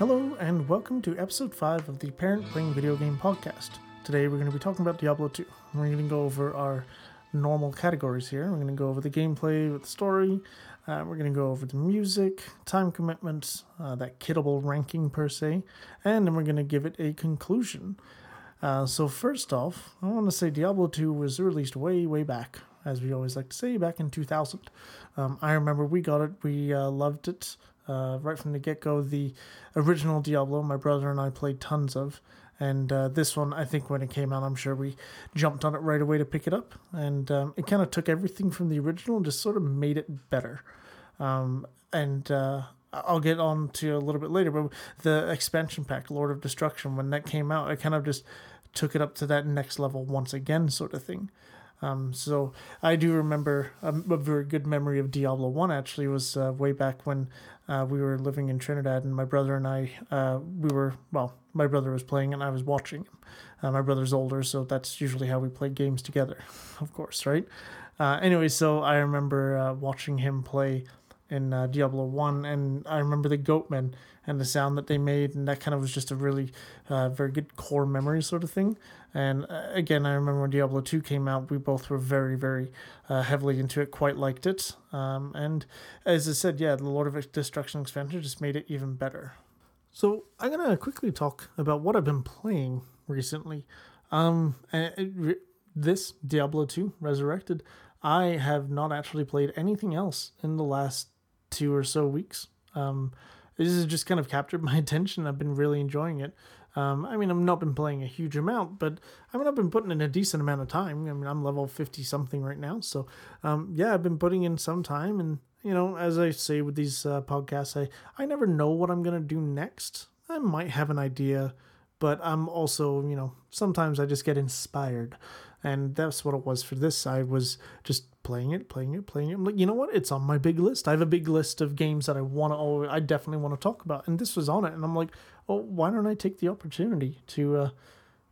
Hello, and welcome to episode 5 of the Parent Playing Video Game Podcast. Today we're going to be talking about Diablo 2. We're going to go over our normal categories here. We're going to go over the gameplay with the story, uh, we're going to go over the music, time commitments, uh, that kittable ranking per se, and then we're going to give it a conclusion. Uh, so, first off, I want to say Diablo 2 was released way, way back, as we always like to say, back in 2000. Um, I remember we got it, we uh, loved it uh, right from the get go. The original Diablo, my brother and I played tons of. And uh, this one, I think when it came out, I'm sure we jumped on it right away to pick it up. And um, it kind of took everything from the original and just sort of made it better. Um, and uh, I'll get on to a little bit later, but the expansion pack, Lord of Destruction, when that came out, I kind of just took it up to that next level once again, sort of thing. Um, so I do remember a, a, very good memory of Diablo One. Actually, was uh, way back when uh, we were living in Trinidad, and my brother and I, uh, we were well, my brother was playing and I was watching. Uh, my brother's older, so that's usually how we play games together, of course, right? Uh, anyway, so I remember uh, watching him play in Diablo 1, and I remember the Goatmen and the sound that they made, and that kind of was just a really very good core memory sort of thing. And uh, again, I remember when Diablo 2 came out, we both were very, very uh, heavily into it, quite liked it. Um, and as I said, yeah, the Lord of Destruction expansion just made it even better. So I'm going to quickly talk about what I've been playing recently. Um, this Diablo 2 Resurrected, I have not actually played anything else in the last two or so weeks. Um, this has just kind of captured my attention. I've been really enjoying it. Um, I mean, I've not been playing a huge amount, but I mean, I've been putting in a decent amount of time. I mean, I'm level 50 something right now. So, um, yeah, I've been putting in some time. And, you know, as I say with these uh, podcasts, I, I never know what I'm going to do next. I might have an idea, but I'm also, you know, sometimes I just get inspired. And that's what it was for this. I was just playing it, playing it, playing it. I'm like, you know what? It's on my big list. I have a big list of games that I want to. Oh, I definitely want to talk about, and this was on it. And I'm like, oh, why don't I take the opportunity to uh,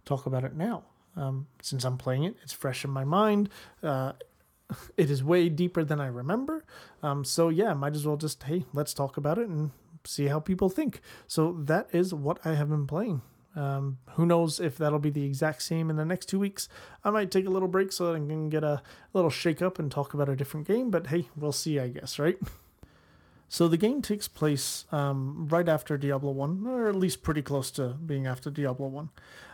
talk about it now? Um, since I'm playing it, it's fresh in my mind. Uh, it is way deeper than I remember. Um, so yeah, might as well just hey, let's talk about it and see how people think. So that is what I have been playing. Um, who knows if that'll be the exact same in the next two weeks? I might take a little break so that I can get a little shake up and talk about a different game, but hey, we'll see, I guess, right? So the game takes place um, right after Diablo 1, or at least pretty close to being after Diablo 1.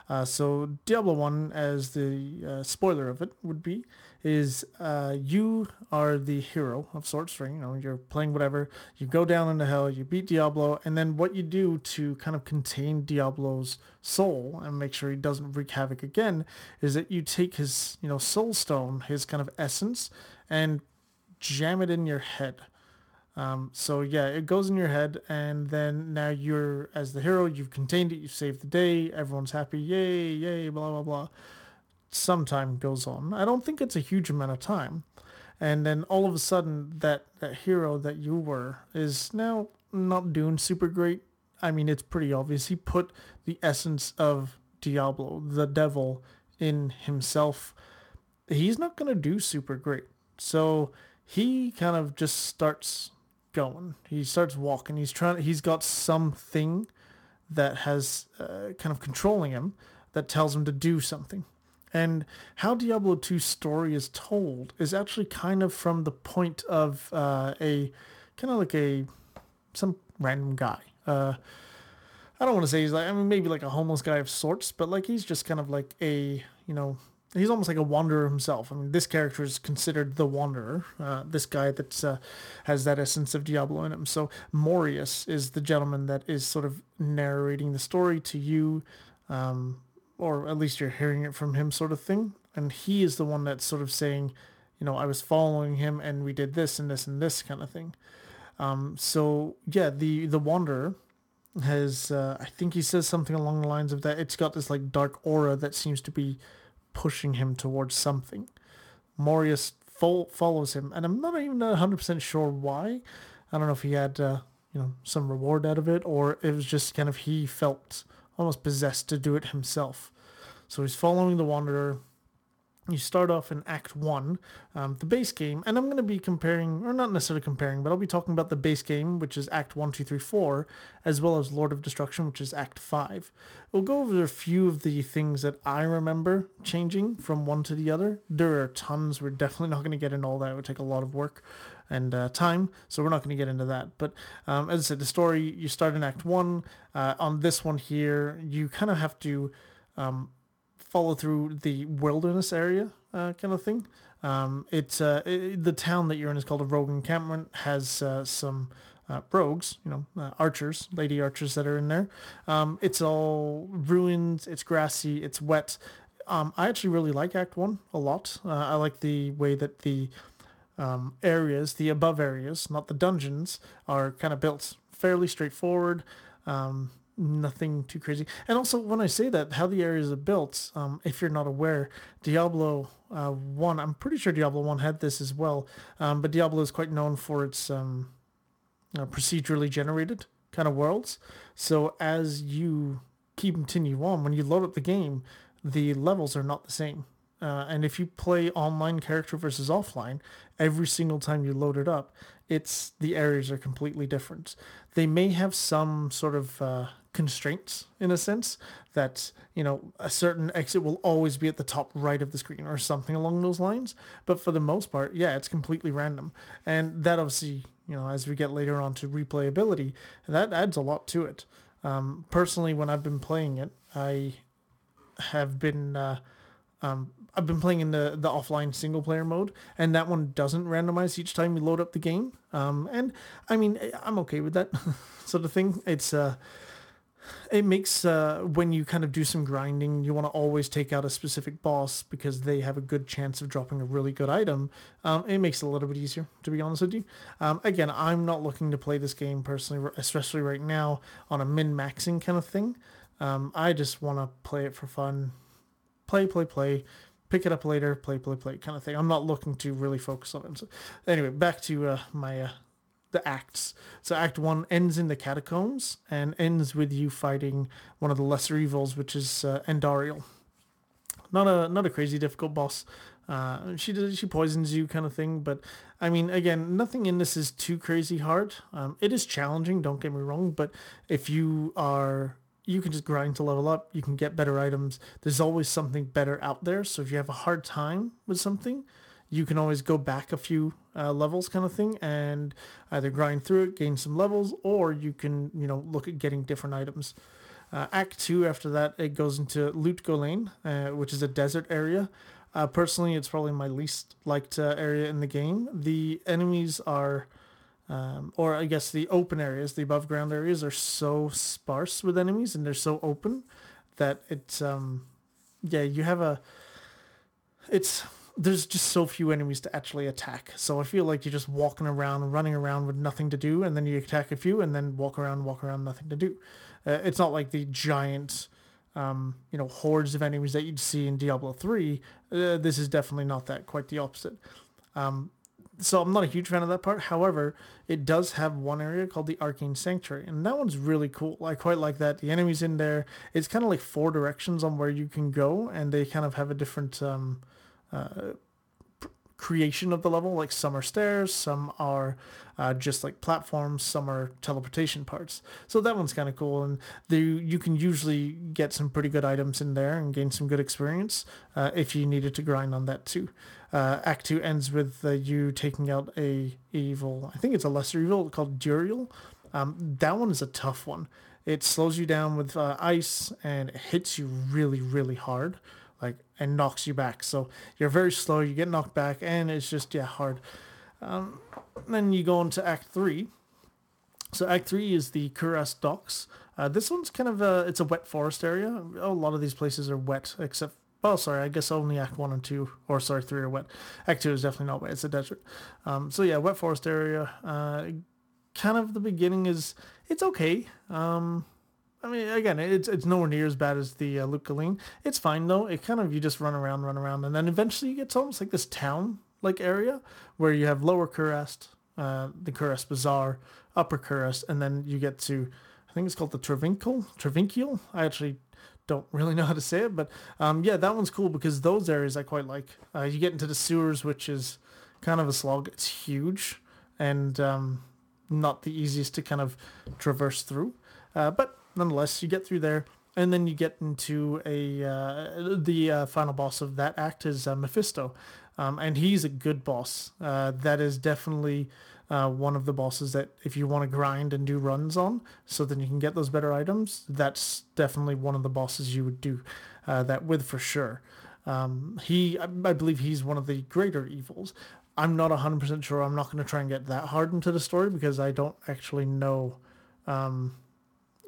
Uh, so Diablo 1, as the uh, spoiler of it would be, is uh, you are the hero of sorts, right? You know, you're playing whatever, you go down into hell, you beat Diablo, and then what you do to kind of contain Diablo's soul and make sure he doesn't wreak havoc again is that you take his, you know, soul stone, his kind of essence, and jam it in your head. Um, so yeah, it goes in your head, and then now you're as the hero. You've contained it. You've saved the day. Everyone's happy. Yay! Yay! Blah blah blah some time goes on. I don't think it's a huge amount of time. And then all of a sudden, that, that hero that you were is now not doing super great. I mean, it's pretty obvious. He put the essence of Diablo, the devil, in himself. He's not going to do super great. So he kind of just starts going. He starts walking. He's trying. He's got something that has uh, kind of controlling him that tells him to do something. And how Diablo 2's story is told is actually kind of from the point of uh, a kind of like a some random guy. Uh, I don't want to say he's like I mean maybe like a homeless guy of sorts, but like he's just kind of like a you know he's almost like a wanderer himself. I mean, this character is considered the wanderer. Uh, this guy that uh, has that essence of Diablo in him. So Marius is the gentleman that is sort of narrating the story to you. Um, or at least you're hearing it from him sort of thing. And he is the one that's sort of saying, you know, I was following him and we did this and this and this kind of thing. Um, so yeah, the, the Wanderer has, uh, I think he says something along the lines of that. It's got this like dark aura that seems to be pushing him towards something. Marius fo- follows him and I'm not even 100% sure why. I don't know if he had, uh, you know, some reward out of it or it was just kind of he felt almost possessed to do it himself. So he's following the Wanderer, you start off in Act 1, um, the base game, and I'm going to be comparing, or not necessarily comparing, but I'll be talking about the base game, which is Act 1, 2, 3, 4, as well as Lord of Destruction, which is Act 5. We'll go over a few of the things that I remember changing from one to the other. There are tons. We're definitely not going to get into all that. It would take a lot of work and uh, time, so we're not going to get into that. But um, as I said, the story, you start in Act 1. Uh, on this one here, you kind of have to... Um, follow through the wilderness area uh, kind of thing. Um, it's uh, it, the town that you're in is called a rogue encampment. Has uh, some uh, rogues, you know, uh, archers, lady archers that are in there. Um, it's all ruins. It's grassy. It's wet. Um, I actually really like Act One a lot. Uh, I like the way that the um, areas, the above areas, not the dungeons, are kind of built fairly straightforward. Um, nothing too crazy. And also, when I say that, how the areas are built, um, if you're not aware, Diablo uh, 1, I'm pretty sure Diablo 1 had this as well, um, but Diablo is quite known for its um, uh, procedurally generated kind of worlds. So as you keep continue on, when you load up the game, the levels are not the same. Uh, and if you play online character versus offline, every single time you load it up, it's the areas are completely different. They may have some sort of uh, constraints in a sense that you know a certain exit will always be at the top right of the screen or something along those lines but for the most part yeah it's completely random and that obviously you know as we get later on to replayability that adds a lot to it um, personally when i've been playing it i have been uh, um, I've been playing in the, the offline single player mode, and that one doesn't randomize each time you load up the game. Um, and I mean, I'm okay with that sort of thing. It's uh, it makes uh, when you kind of do some grinding, you want to always take out a specific boss because they have a good chance of dropping a really good item. Um, it makes it a little bit easier, to be honest with you. Um, again, I'm not looking to play this game personally, especially right now on a min-maxing kind of thing. Um, I just want to play it for fun, play, play, play, pick it up later, play, play, play kind of thing. I'm not looking to really focus on it. So, anyway, back to uh, my uh, the acts. So Act One ends in the catacombs and ends with you fighting one of the lesser evils, which is uh, Andariel. Not a not a crazy difficult boss. Uh, she does she poisons you kind of thing, but I mean, again, nothing in this is too crazy hard. Um, it is challenging, don't get me wrong, but if you are you can just grind to level up. You can get better items. There's always something better out there. So if you have a hard time with something, you can always go back a few uh, levels kind of thing and either grind through it, gain some levels, or you can, you know, look at getting different items. Uh, Act 2, after that, it goes into Lut Gholein, uh, which is a desert area. Uh, personally, it's probably my least liked uh, area in the game. The enemies are, um, or I guess the open areas, the above ground areas are so sparse with enemies and they're so open that it's, um, yeah, you have a, it's there's just so few enemies to actually attack. So I feel like you're just walking around, running around with nothing to do, and then you attack a few, and then walk around, walk around, nothing to do. Uh, it's not like the giant, um, you know, hordes of enemies that you'd see in Diablo 3. Uh, this is definitely not that, quite the opposite. Um, so I'm not a huge fan of that part. However, it does have one area called the Arcane Sanctuary, and that one's really cool. I quite like that. The enemies in there, it's kind of like four directions on where you can go, and they kind of have a different um, creation of the level. Like some are stairs, some are uh, just like platforms, some are teleportation parts. So that one's kind of cool, and the, you can usually get some pretty good items in there and gain some good experience uh, if you needed to grind on that too. Uh, Act 2 ends with uh, you taking out a evil, I think it's a lesser evil called Duriel. Um, that one is a tough one. It slows you down with uh, ice and it hits you really, really hard and knocks you back. So you're very slow, you get knocked back, and it's just yeah hard. Um, then you go into Act Three. So Act Three is the Kurast Docks. Uh, this one's kind of a it's a wet forest area. A lot of these places are wet, except well, sorry, I guess only Act One and Two, or sorry, Three are wet. Act Two is definitely not wet; it's a desert. Um, so yeah, wet forest area. Uh, kind of the beginning is it's okay. Um, I mean, again, it's it's nowhere near as bad as the uh, Lut Gholein. It's fine though. It kind of you just run around, run around, and then eventually you get to almost like this town like area where you have Lower Kurast, uh, the Kurast Bazaar, Upper Kurast, and then you get to I think it's called the Travincal. Travincial. I actually don't really know how to say it, but um, yeah, that one's cool because those areas I quite like. Uh, you get into the sewers, which is kind of a slog. It's huge and um, not the easiest to kind of traverse through, uh, but nonetheless, you get through there, and then you get into a uh, the uh, final boss of that act is uh, Mephisto, um, and he's a good boss. Uh, that is definitely uh, one of the bosses that if you want to grind and do runs on, so then you can get those better items, that's definitely one of the bosses you would do uh, that with for sure. Um, he, I, believe he's one of the greater evils. I'm not 100% sure. I'm not going to try and get that hard into the story because I don't actually know um,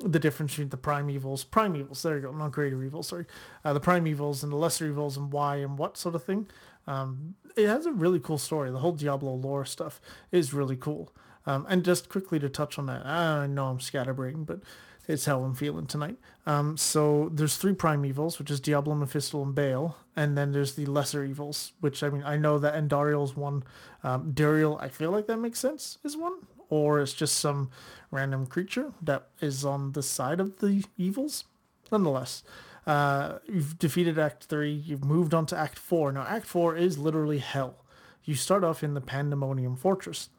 the difference between the prime evils, prime evils, there you go, not greater evils, sorry, uh, the prime evils and the lesser evils and why and what sort of thing. Um, it has a really cool story. The whole Diablo lore stuff is really cool. Um, and just quickly to touch on that, I know I'm scatterbrain, but it's how I'm feeling tonight. Um, so there's three prime evils, which is Diablo, Mephisto, and Baal, and then there's the lesser evils, which I mean I know that Andariel's one. Um, Dariel, I feel like that makes sense, is one, or it's just some random creature that is on the side of the evils. Nonetheless, uh, you've defeated Act 3, you've moved on to Act 4. Now, Act 4 is literally hell. You start off in the Pandemonium Fortress,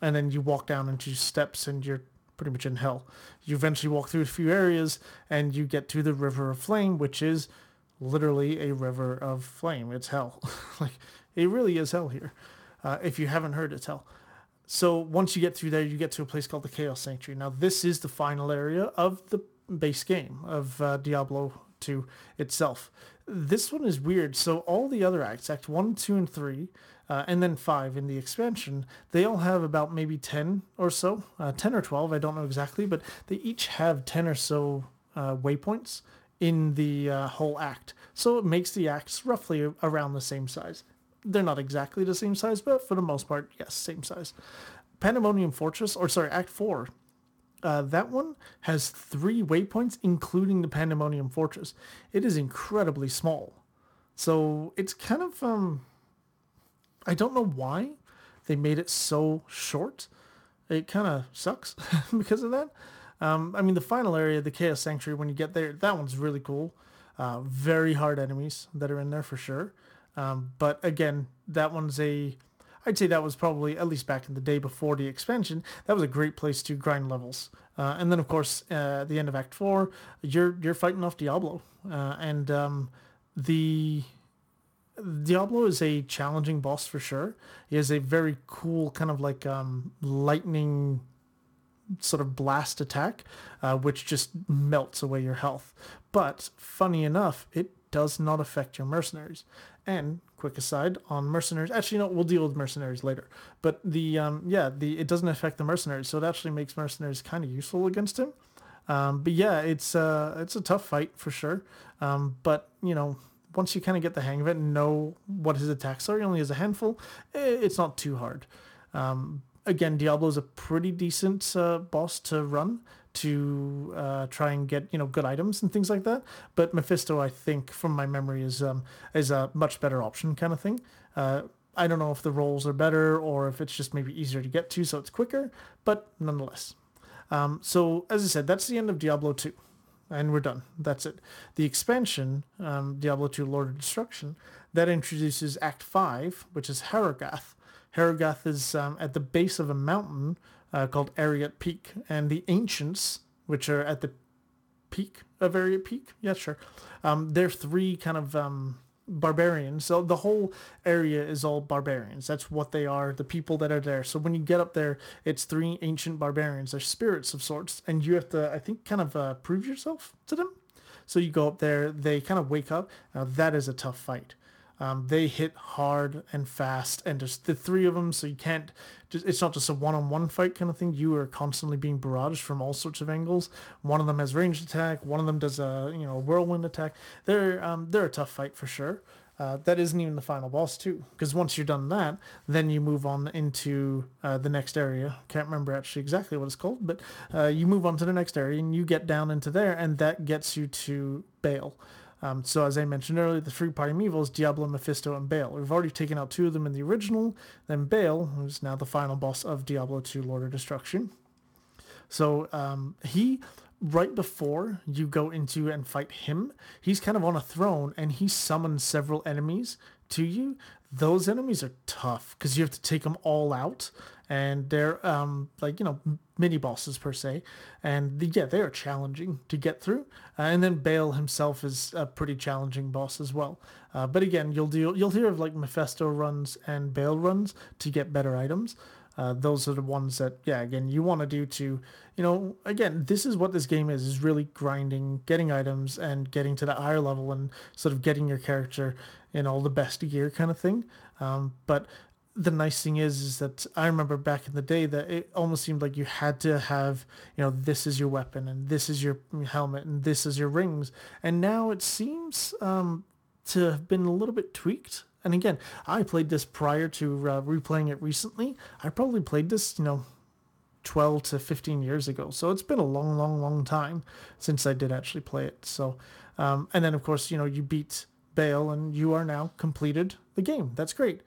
and then you walk down into steps and you're pretty much in hell. You eventually walk through a few areas and you get to the River of Flame, which is literally a river of flame. It's hell. like, it really is hell here. Uh, if you haven't heard, it's hell. So once you get through there, you get to a place called the Chaos Sanctuary. Now, this is the final area of the base game of uh, Diablo 2 itself. This one is weird. So all the other acts, Act 1, 2, and 3, uh, and then 5 in the expansion, they all have about maybe 10 or so, uh, 10 or 12, I don't know exactly, but they each have 10 or so uh, waypoints in the uh, whole act. So it makes the acts roughly around the same size. They're not exactly the same size, but for the most part, yes, same size. Pandemonium Fortress, or sorry, Act 4 uh, that one has three waypoints, including the Pandemonium Fortress. It is incredibly small. So it's kind of, um, I don't know why they made it so short. It kind of sucks because of that. Um, I mean, the final area, the Chaos Sanctuary, when you get there, that one's really cool. Uh, very hard enemies that are in there for sure. Um, but again, that one's a I'd say that was probably, at least back in the day before the expansion, that was a great place to grind levels. Uh, and then, of course, uh, at the end of Act 4, you're you're fighting off Diablo. Uh, and um, the Diablo is a challenging boss for sure. He has a very cool kind of like um, lightning sort of blast attack, uh, which just melts away your health. But funny enough, it does not affect your mercenaries. And quick aside on mercenaries. Actually, no, we'll deal with mercenaries later. But the um, yeah, the it doesn't affect the mercenaries, so it actually makes mercenaries kind of useful against him. Um, but yeah, it's uh, it's a tough fight for sure. Um, but you know, once you kind of get the hang of it and know what his attacks are, he only has a handful. It's not too hard. Um, again, Diablo is a pretty decent uh, boss to run to uh, try and get you know good items and things like that. But Mephisto, I think, from my memory, is um, is a much better option kind of thing. Uh, I don't know if the rolls are better or if it's just maybe easier to get to, so it's quicker. But nonetheless, um, so as I said, that's the end of Diablo 2. And we're done. That's it. The expansion, um, Diablo 2 Lord of Destruction, that introduces Act 5, which is Harrogath. Harrogath is um, at the base of a mountain uh, called Arreat Peak, and the ancients, which are at the peak of Arreat Peak, yeah, sure. Um, they're three kind of um, barbarians. So the whole area is all barbarians. That's what they are, the people that are there. So when you get up there, it's three ancient barbarians. They're spirits of sorts, and you have to, I think, kind of uh, prove yourself to them. So you go up there, they kind of wake up. Now that is a tough fight. Um, they hit hard and fast, and there's the three of them, so you can't. Just, it's not just a one-on-one fight kind of thing. You are constantly being barraged from all sorts of angles. One of them has ranged attack. One of them does a you know whirlwind attack. They're um, they're a tough fight for sure. Uh, that isn't even the final boss too, because once you're done that, then you move on into uh, the next area. Can't remember actually exactly what it's called, but uh, you move on to the next area and you get down into there, and that gets you to Baal. Um, so as I mentioned earlier, the three prime evils, Diablo, Mephisto, and Baal. We've already taken out two of them in the original. Then Baal, who's now the final boss of Diablo 2 Lord of Destruction. So um, he right before you go into and fight him, he's kind of on a throne and he summons several enemies to you. Those enemies are tough because you have to take them all out and they're um, like, you know, mini bosses per se. And the, yeah, they are challenging to get through. Uh, and then Baal himself is a pretty challenging boss as well. Uh, but again, you'll do, you'll hear of like Mephisto runs and Baal runs to get better items. Uh, those are the ones that, yeah, again, you want to do to, you know, again, this is what this game is, is really grinding, getting items and getting to the higher level and sort of getting your character in all the best gear kind of thing. Um, but the nice thing is, is that I remember back in the day that it almost seemed like you had to have, you know, this is your weapon and this is your helmet and this is your rings. And now it seems um, to have been a little bit tweaked and again, I played this prior to uh, replaying it recently. I probably played this, you know, 12 to 15 years ago. So it's been a long, long, long time since I did actually play it. So, um, and then of course, you know, you beat Baal and you are now completed the game. That's great.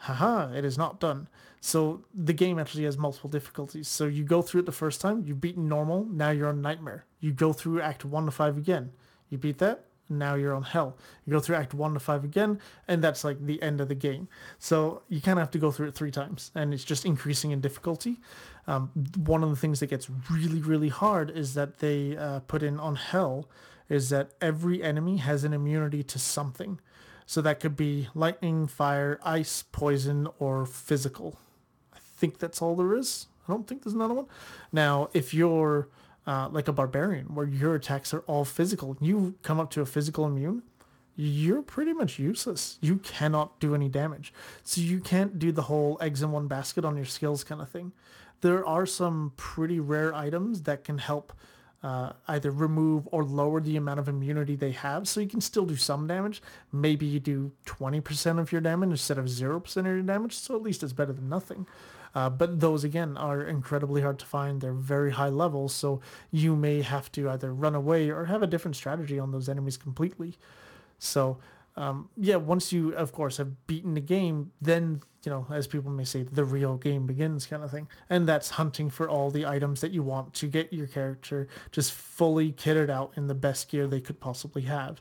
Haha, it is not done. So the game actually has multiple difficulties. So you go through it the first time, you beat normal, now you're on nightmare. You go through act one to five again. You beat that, now you're on hell. You go through act one to five again, and that's like the end of the game. So you kind of have to go through it three times, and it's just increasing in difficulty. Um, one of the things that gets really, really hard is that they uh, put in on hell is that every enemy has an immunity to something. So that could be lightning, fire, ice, poison, or physical. I think that's all there is. I don't think there's another one. Now, if you're uh, like a barbarian, where your attacks are all physical. You come up to a physical immune, you're pretty much useless. You cannot do any damage. So you can't do the whole eggs in one basket on your skills kind of thing. There are some pretty rare items that can help uh, either remove or lower the amount of immunity they have. So you can still do some damage. Maybe you do 20% of your damage instead of 0% of your damage. So at least it's better than nothing. Uh, but those again are incredibly hard to find. They're very high levels, so you may have to either run away or have a different strategy on those enemies completely. So um, yeah, once you of course have beaten the game, then you know, as people may say, the real game begins kind of thing. And that's hunting for all the items that you want to get your character just fully kitted out in the best gear they could possibly have.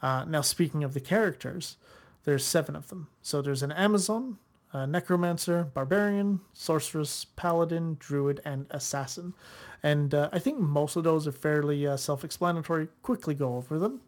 Uh, now, speaking of the characters, there's seven of them. So there's an Amazon, uh, necromancer, barbarian, sorceress, paladin, druid, and assassin. And uh, I think most of those are fairly uh, self-explanatory. Quickly go over them.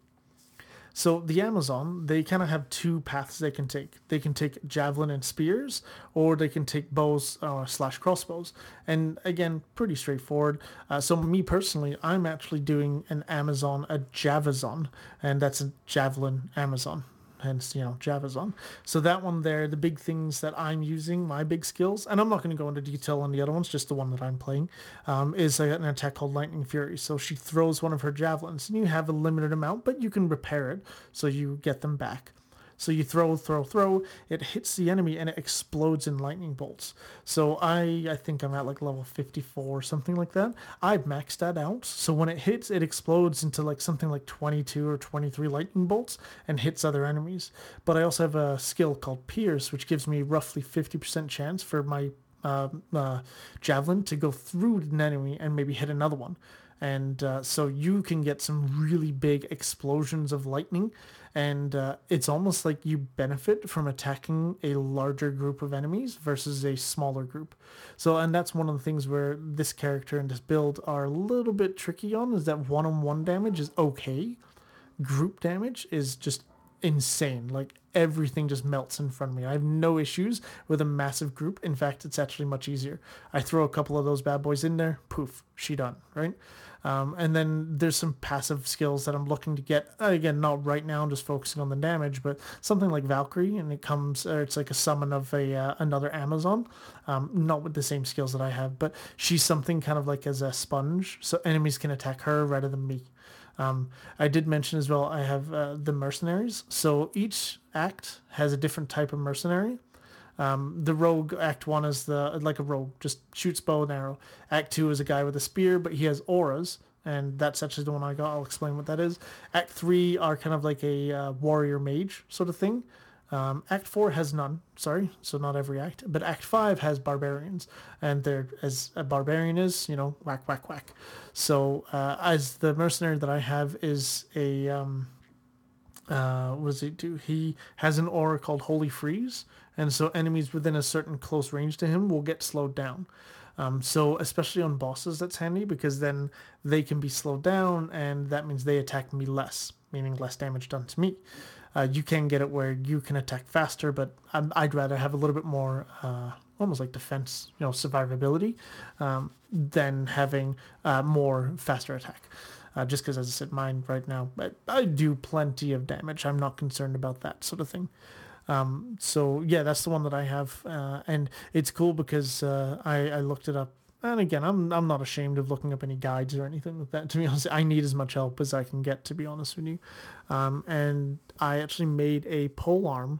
So the Amazon, they kind of have two paths they can take. They can take javelin and spears, or they can take bows uh, slash crossbows. And again, pretty straightforward. Uh, so me personally, I'm actually doing an Amazon, a Javazon, and that's a javelin Amazon hence you know Javazon. So that one there, the big things that I'm using, my big skills, and I'm not going to go into detail on the other ones, just the one that I'm playing, um, is an attack called Lightning Fury. So she throws one of her javelins, and you have a limited amount, but you can repair it, so you get them back. So you throw, throw, throw, it hits the enemy and it explodes in lightning bolts. So I I think I'm at like level 54 or something like that. I've maxed that out. So when it hits, it explodes into like something like 22 or 23 lightning bolts and hits other enemies. But I also have a skill called Pierce, which gives me roughly 50% chance for my uh, uh, javelin to go through an enemy and maybe hit another one. And uh, so you can get some really big explosions of lightning and uh, it's almost like you benefit from attacking a larger group of enemies versus a smaller group. So, and that's one of the things where this character and this build are a little bit tricky on is that one-on-one damage is okay. Group damage is just insane. Like everything just melts in front of me. I have no issues with a massive group. In fact, it's actually much easier. I throw a couple of those bad boys in there, poof, she done, right? Um, and then there's some passive skills that I'm looking to get. Again, not right now. I'm just focusing on the damage, but something like Valkyrie, and it comes, or it's like a summon of a uh, another Amazon. Um, not with the same skills that I have, but she's something kind of like as a sponge, so enemies can attack her rather than me. Um, I did mention as well. I have uh, the mercenaries. So each act has a different type of mercenary. Um, the rogue act one is the like a rogue, just shoots bow and arrow. Act two is a guy with a spear, but he has auras, and that's actually the one I got. I'll explain what that is. Act three are kind of like a uh, warrior mage sort of thing. Um, act 4 has none, sorry, so not every act, but Act 5 has barbarians, and they're, as a barbarian is, you know, whack, whack, whack. So, uh, as the mercenary that I have is a, um, uh, what does he do? He has an aura called Holy Freeze, and so enemies within a certain close range to him will get slowed down. Um, so especially on bosses, that's handy because then they can be slowed down, and that means they attack me less, meaning less damage done to me. Uh, you can get it where you can attack faster, but i would rather have a little bit more, uh, almost like defense, you know, survivability, um, than having uh, more faster attack. Uh, just because, as I said, mine right now, I, I, do plenty of damage. I'm not concerned about that sort of thing. Um, so yeah, that's the one that I have, uh, and it's cool because uh, I, I looked it up and again, I'm I'm not ashamed of looking up any guides or anything like that. To be honest, I need as much help as I can get. To be honest with you, um, and I actually made a pole arm,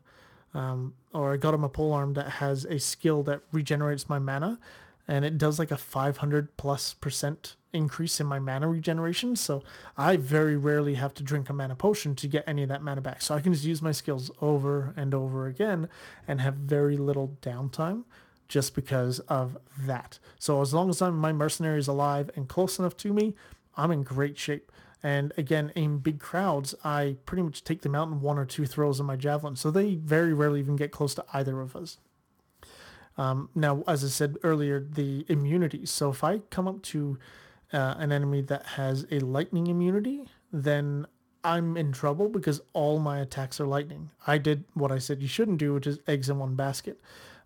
um, or I got him a pole arm that has a skill that regenerates my mana, and it does like a 500 plus percent increase in my mana regeneration. So I very rarely have to drink a mana potion to get any of that mana back. So I can just use my skills over and over again and have very little downtime just because of that. So as long as I'm, my mercenary is alive and close enough to me, I'm in great shape. And again, in big crowds, I pretty much take them out in one or two throws of my javelin. So they very rarely even get close to either of us. Um, now, as I said earlier, the immunity. So if I come up to uh, an enemy that has a lightning immunity, then I'm in trouble because all my attacks are lightning. I did what I said you shouldn't do, which is eggs in one basket.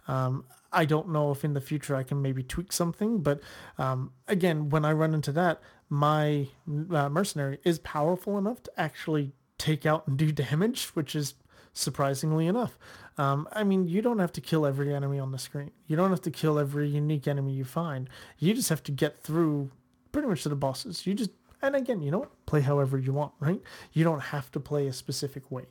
Um, I don't know if in the future I can maybe tweak something, but um, again, when I run into that, my uh, mercenary is powerful enough to actually take out and do damage, which is surprisingly enough. Um, I mean, you don't have to kill every enemy on the screen. You don't have to kill every unique enemy you find. You just have to get through pretty much to the bosses. You just, and again, you know what? Play however you want, right? You don't have to play a specific way.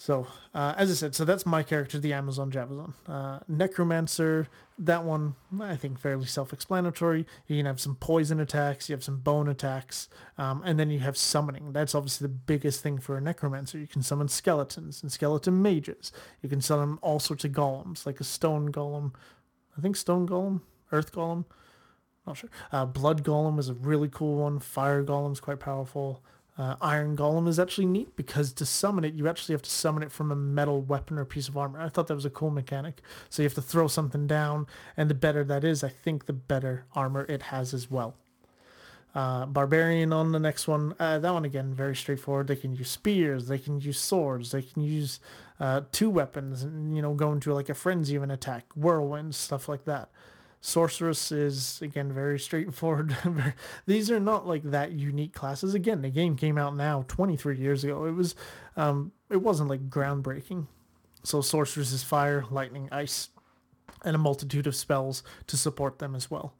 So, uh, as I said, so that's my character, the Amazon Javazon. Uh, Necromancer, that one, I think fairly self-explanatory. You can have some poison attacks, you have some bone attacks, um, and then you have summoning. That's obviously the biggest thing for a Necromancer. You can summon skeletons and skeleton mages. You can summon all sorts of golems, like a stone golem. I think stone golem, earth golem, not sure. Uh, blood golem is a really cool one. Fire golem is quite powerful. Uh, Iron Golem is actually neat because to summon it, you actually have to summon it from a metal weapon or piece of armor. I thought that was a cool mechanic. So you have to throw something down, and the better that is, I think the better armor it has as well. Uh, Barbarian on the next one. Uh, that one again, very straightforward. They can use spears, they can use swords, they can use uh, two weapons, and you know, go into like a frenzy of an attack, whirlwinds, stuff like that. Sorceress is again very straightforward. These are not like that unique classes. Again, the game came out now 23 years ago. It was, um, it wasn't like groundbreaking. So sorceress is fire, lightning, ice, and a multitude of spells to support them as well.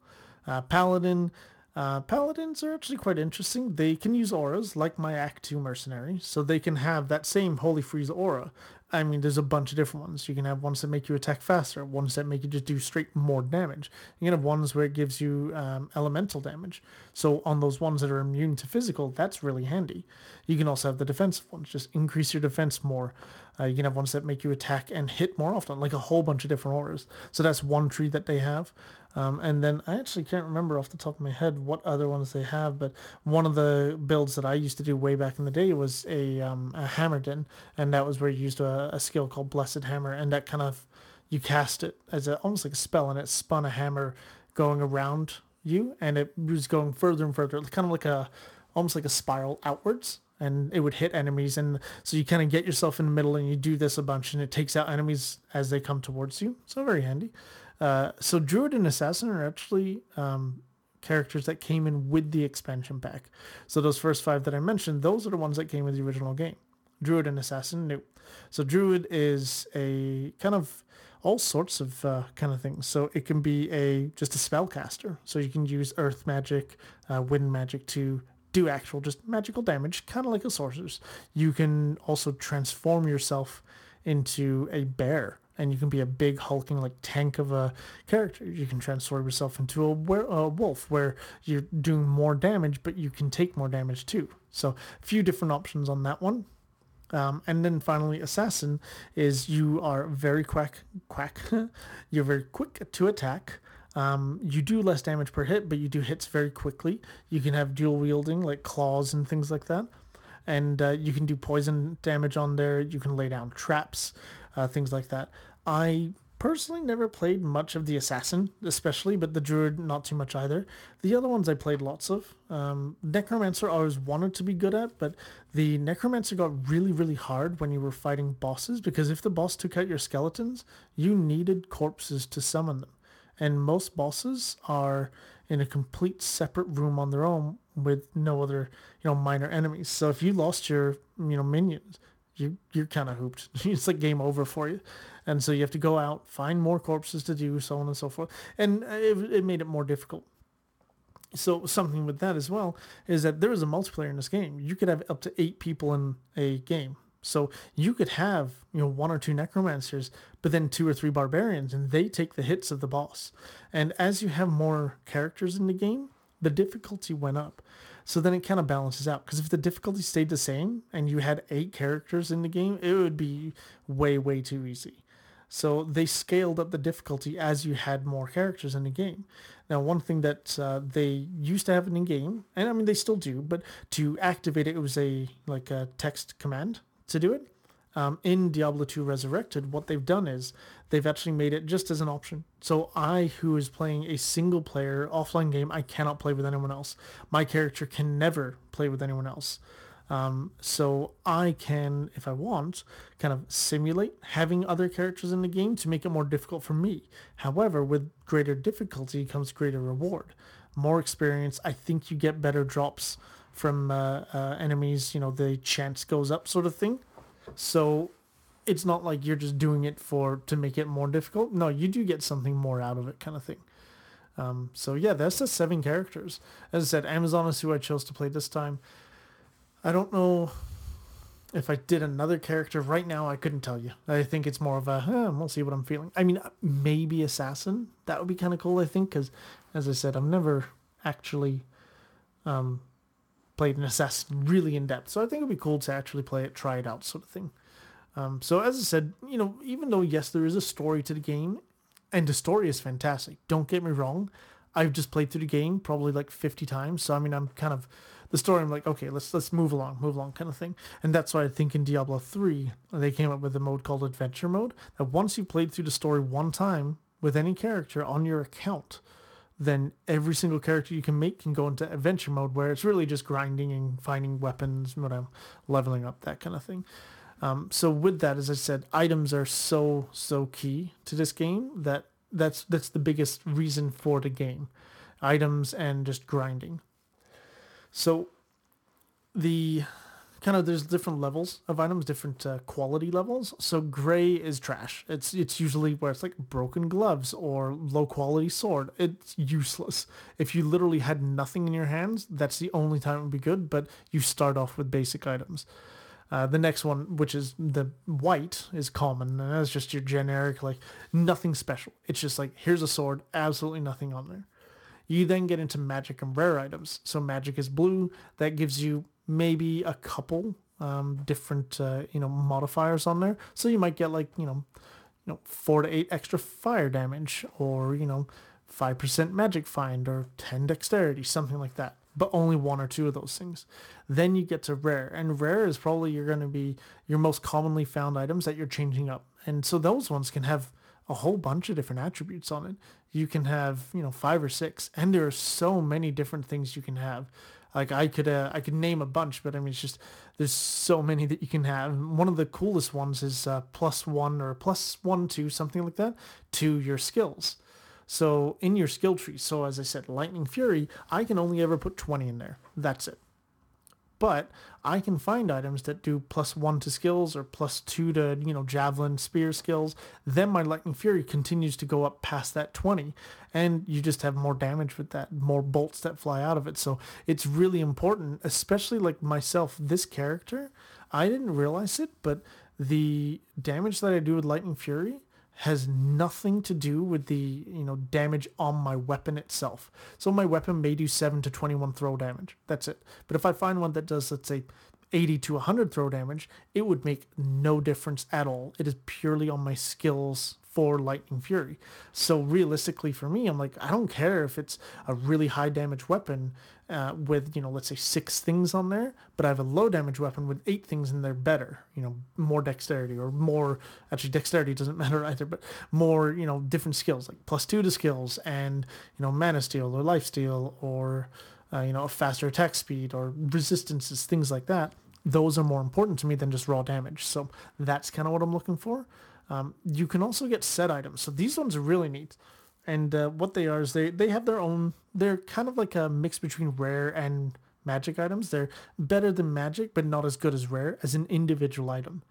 Uh, Paladin, uh, paladins are actually quite interesting. They can use auras like my Act 2 mercenary, so they can have that same Holy Freeze aura, I mean, there's a bunch of different ones. You can have ones that make you attack faster, ones that make you just do straight more damage. You can have ones where it gives you um, elemental damage. So on those ones that are immune to physical, that's really handy. You can also have the defensive ones, just increase your defense more. Uh, you can have ones that make you attack and hit more often, like a whole bunch of different auras. So that's one tree that they have. Um, and then I actually can't remember off the top of my head what other ones they have, but one of the builds that I used to do way back in the day was a, um, a Hammerdin, and that was where you used a, a skill called Blessed Hammer, and that kind of you cast it as a, almost like a spell, and it spun a hammer going around you, and it was going further and further, kind of like a almost like a spiral outwards and it would hit enemies and so you kind of get yourself in the middle and you do this a bunch and it takes out enemies as they come towards you. So very handy uh, so Druid and Assassin are actually um, characters that came in with the expansion pack. So those first five that I mentioned, those are the ones that came with the original game. Druid and Assassin, new. So Druid is a kind of all sorts of uh, kind of things. So it can be a just a spellcaster. So you can use earth magic, uh, wind magic to do actual just magical damage, kind of like a sorceress. You can also transform yourself into a bear and you can be a big hulking like tank of a character. You can transform yourself into a, were- a, wolf where you're doing more damage, but you can take more damage too. So a few different options on that one. Um, and then finally, assassin is you are very quack quack. You're very quick to attack. Um, you do less damage per hit, but you do hits very quickly. You can have dual wielding like claws and things like that, and uh, you can do poison damage on there. You can lay down traps, uh, things like that. I personally never played much of the assassin especially but the druid not too much either. The other ones i played lots of. Um, necromancer i always wanted to be good at but the necromancer got really really hard when you were fighting bosses because if the boss took out your skeletons you needed corpses to summon them. And most bosses are in a complete separate room on their own with no other you know minor enemies. So if you lost your you know minions you you're kind of hooped. it's like game over for you, and so you have to go out, find more corpses to do, so on and so forth, and uh, it, it made it more difficult. So something with that as well is that there is a multiplayer in this game. You could have up to eight people in a game. So you could have, you know, one or two necromancers, but then two or three barbarians, and they take the hits of the boss. And as you have more characters in the game, the difficulty went up. So then it kind of balances out. Because if the difficulty stayed the same and you had eight characters in the game, it would be way, way too easy. So they scaled up the difficulty as you had more characters in the game. Now, one thing that uh, they used to have in the game, and I mean they still do, but to activate it, it was a like a text command to do it um, in Diablo 2 Resurrected, what they've done is they've actually made it just as an option. So I, who is playing a single player offline game, I cannot play with anyone else. My character can never play with anyone else. Um, so I can, if I want, kind of simulate having other characters in the game to make it more difficult for me. However, with greater difficulty comes greater reward. More experience, I think you get better drops from uh, uh, enemies, you know, the chance goes up sort of thing. So it's not like you're just doing it for to make it more difficult. No, you do get something more out of it, kind of thing. Um, so yeah, that's the seven characters. As I said, Amazon is who I chose to play this time. I don't know if I did another character right now. I couldn't tell you. I think it's more of a eh, we'll see what I'm feeling. I mean, maybe assassin. That would be kind of cool. I think because, as I said, I've never actually um, played an assassin really in depth. So I think it'd be cool to actually play it, try it out, sort of thing. Um, so as I said, you know, even though yes, there is a story to the game, and the story is fantastic. Don't get me wrong. I've just played through the game probably like 50 times. So I mean, I'm kind of the story. I'm like, okay, let's let's move along, move along, kind of thing. And that's why I think in Diablo 3 they came up with a mode called Adventure Mode. That once you played through the story one time with any character on your account, then every single character you can make can go into adventure mode where it's really just grinding and finding weapons, whatever, leveling up, that kind of thing. Um, so with that, as I said, items are so, so key to this game that that's, that's the biggest reason for the game. Items and just grinding. So the kind of there's different levels of items, different uh, quality levels. So gray is trash. It's it's usually where it's like broken gloves or low quality sword. It's useless. If you literally had nothing in your hands, that's the only time it would be good. But you start off with basic items. Uh, the next one, which is the white, is common, and that's just your generic, like nothing special. It's just like here's a sword, absolutely nothing on there. You then get into magic and rare items. So magic is blue. That gives you maybe a couple um, different uh, you know modifiers on there. So you might get like you know you know four to eight extra fire damage, or you know five percent magic find, or ten dexterity, something like that. But only one or two of those things. Then you get to rare, and rare is probably you're going to be your most commonly found items that you're changing up, and so those ones can have a whole bunch of different attributes on it. You can have, you know, five or six, and there are so many different things you can have. Like I could uh, I could name a bunch, but I mean it's just there's so many that you can have. One of the coolest ones is uh, plus one or plus one two something like that to your skills. So in your skill tree, so as I said, Lightning Fury, I can only ever put 20 in there. That's it but I can find items that do plus one to skills or plus two to, you know, javelin, spear skills. Then my Lightning Fury continues to go up past that 20 and you just have more damage with that, more bolts that fly out of it. So it's really important, especially like myself, this character, I didn't realize it, but the damage that I do with Lightning Fury has nothing to do with the you know damage on my weapon itself. So my weapon may do 7 to 21 throw damage. That's it. But if I find one that does let's say 80 to 100 throw damage, it would make no difference at all. It is purely on my skills for Lightning Fury. So realistically for me, I'm like, I don't care if it's a really high damage weapon uh, with, you know, let's say six things on there, but I have a low damage weapon with eight things in there better, you know, more dexterity or more, actually dexterity doesn't matter either, but more, you know, different skills, like plus two to skills and, you know, mana steal or life steal or, uh, you know, a faster attack speed or resistances, things like that. Those are more important to me than just raw damage. So that's kind of what I'm looking for. Um, you can also get set items. So these ones are really neat. And uh, what they are is they, they have their own, they're kind of like a mix between rare and magic items. They're better than magic, but not as good as rare as an individual item.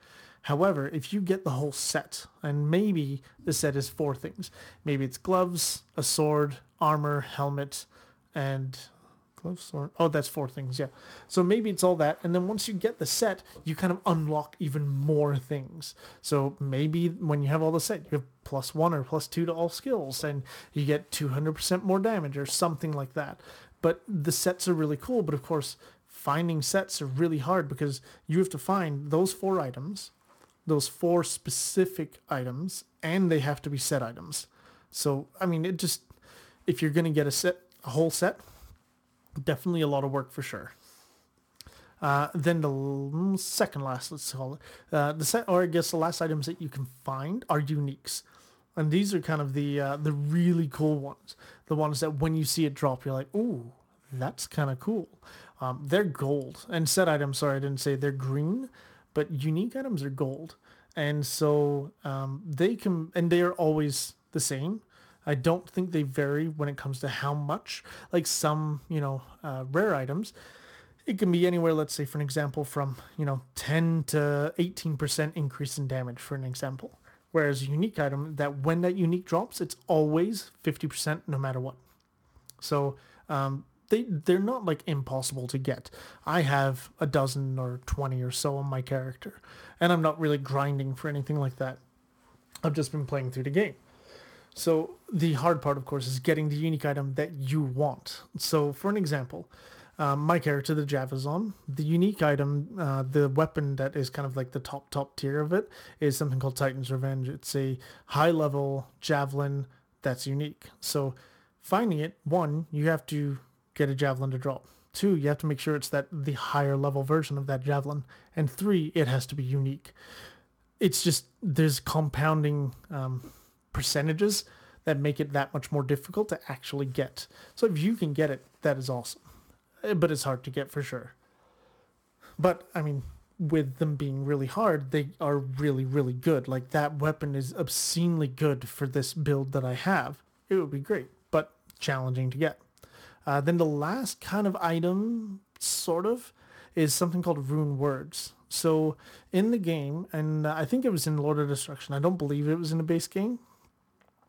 However, if you get the whole set, and maybe the set is four things, maybe it's gloves, a sword, armor, helmet, and Sword. Oh, that's four things. Yeah. So maybe it's all that, and then once you get the set, you kind of unlock even more things. So maybe when you have all the set, you have plus one or plus two to all skills, and you get 200% more damage or something like that. But the sets are really cool. But of course, finding sets are really hard because you have to find those four items, those four specific items, and they have to be set items. So I mean, it just if you're gonna get a set, a whole set, definitely a lot of work for sure. Uh, then the second last, let's call it, uh, the set, or I guess the last items that you can find are uniques, and these are kind of the uh, the really cool ones, the ones that when you see it drop, you're like, ooh, that's kind of cool. Um, they're gold, and set items. Sorry, I didn't say they're green, but unique items are gold, and so um, they can, and they are always the same. I don't think they vary when it comes to how much. Like some, you know, uh, rare items, it can be anywhere, let's say for an example, from, you know, 10 to 18% increase in damage for an example. Whereas a unique item, that when that unique drops, it's always 50% no matter what. So um, they, they're not like impossible to get. I have a dozen or 20 or so on my character, and I'm not really grinding for anything like that. I've just been playing through the game. So the hard part, of course, is getting the unique item that you want. So for an example, um, my character, the Javazon, the unique item, uh, the weapon that is kind of like the top, top tier of it is something called Titan's Revenge. It's a high level javelin that's unique. So finding it, one, you have to get a javelin to drop. Two, you have to make sure it's that the higher level version of that javelin. And three, it has to be unique. It's just, there's compounding um, percentages that make it that much more difficult to actually get. So if you can get it, that is awesome. Eh, but it's hard to get for sure. But I mean, with them being really hard, they are really, really good. Like that weapon is obscenely good for this build that I have. It would be great, but challenging to get. Uh, then the last kind of item, sort of, is something called rune words. So in the game, and I think it was in Lord of Destruction. I don't believe it was in the base game,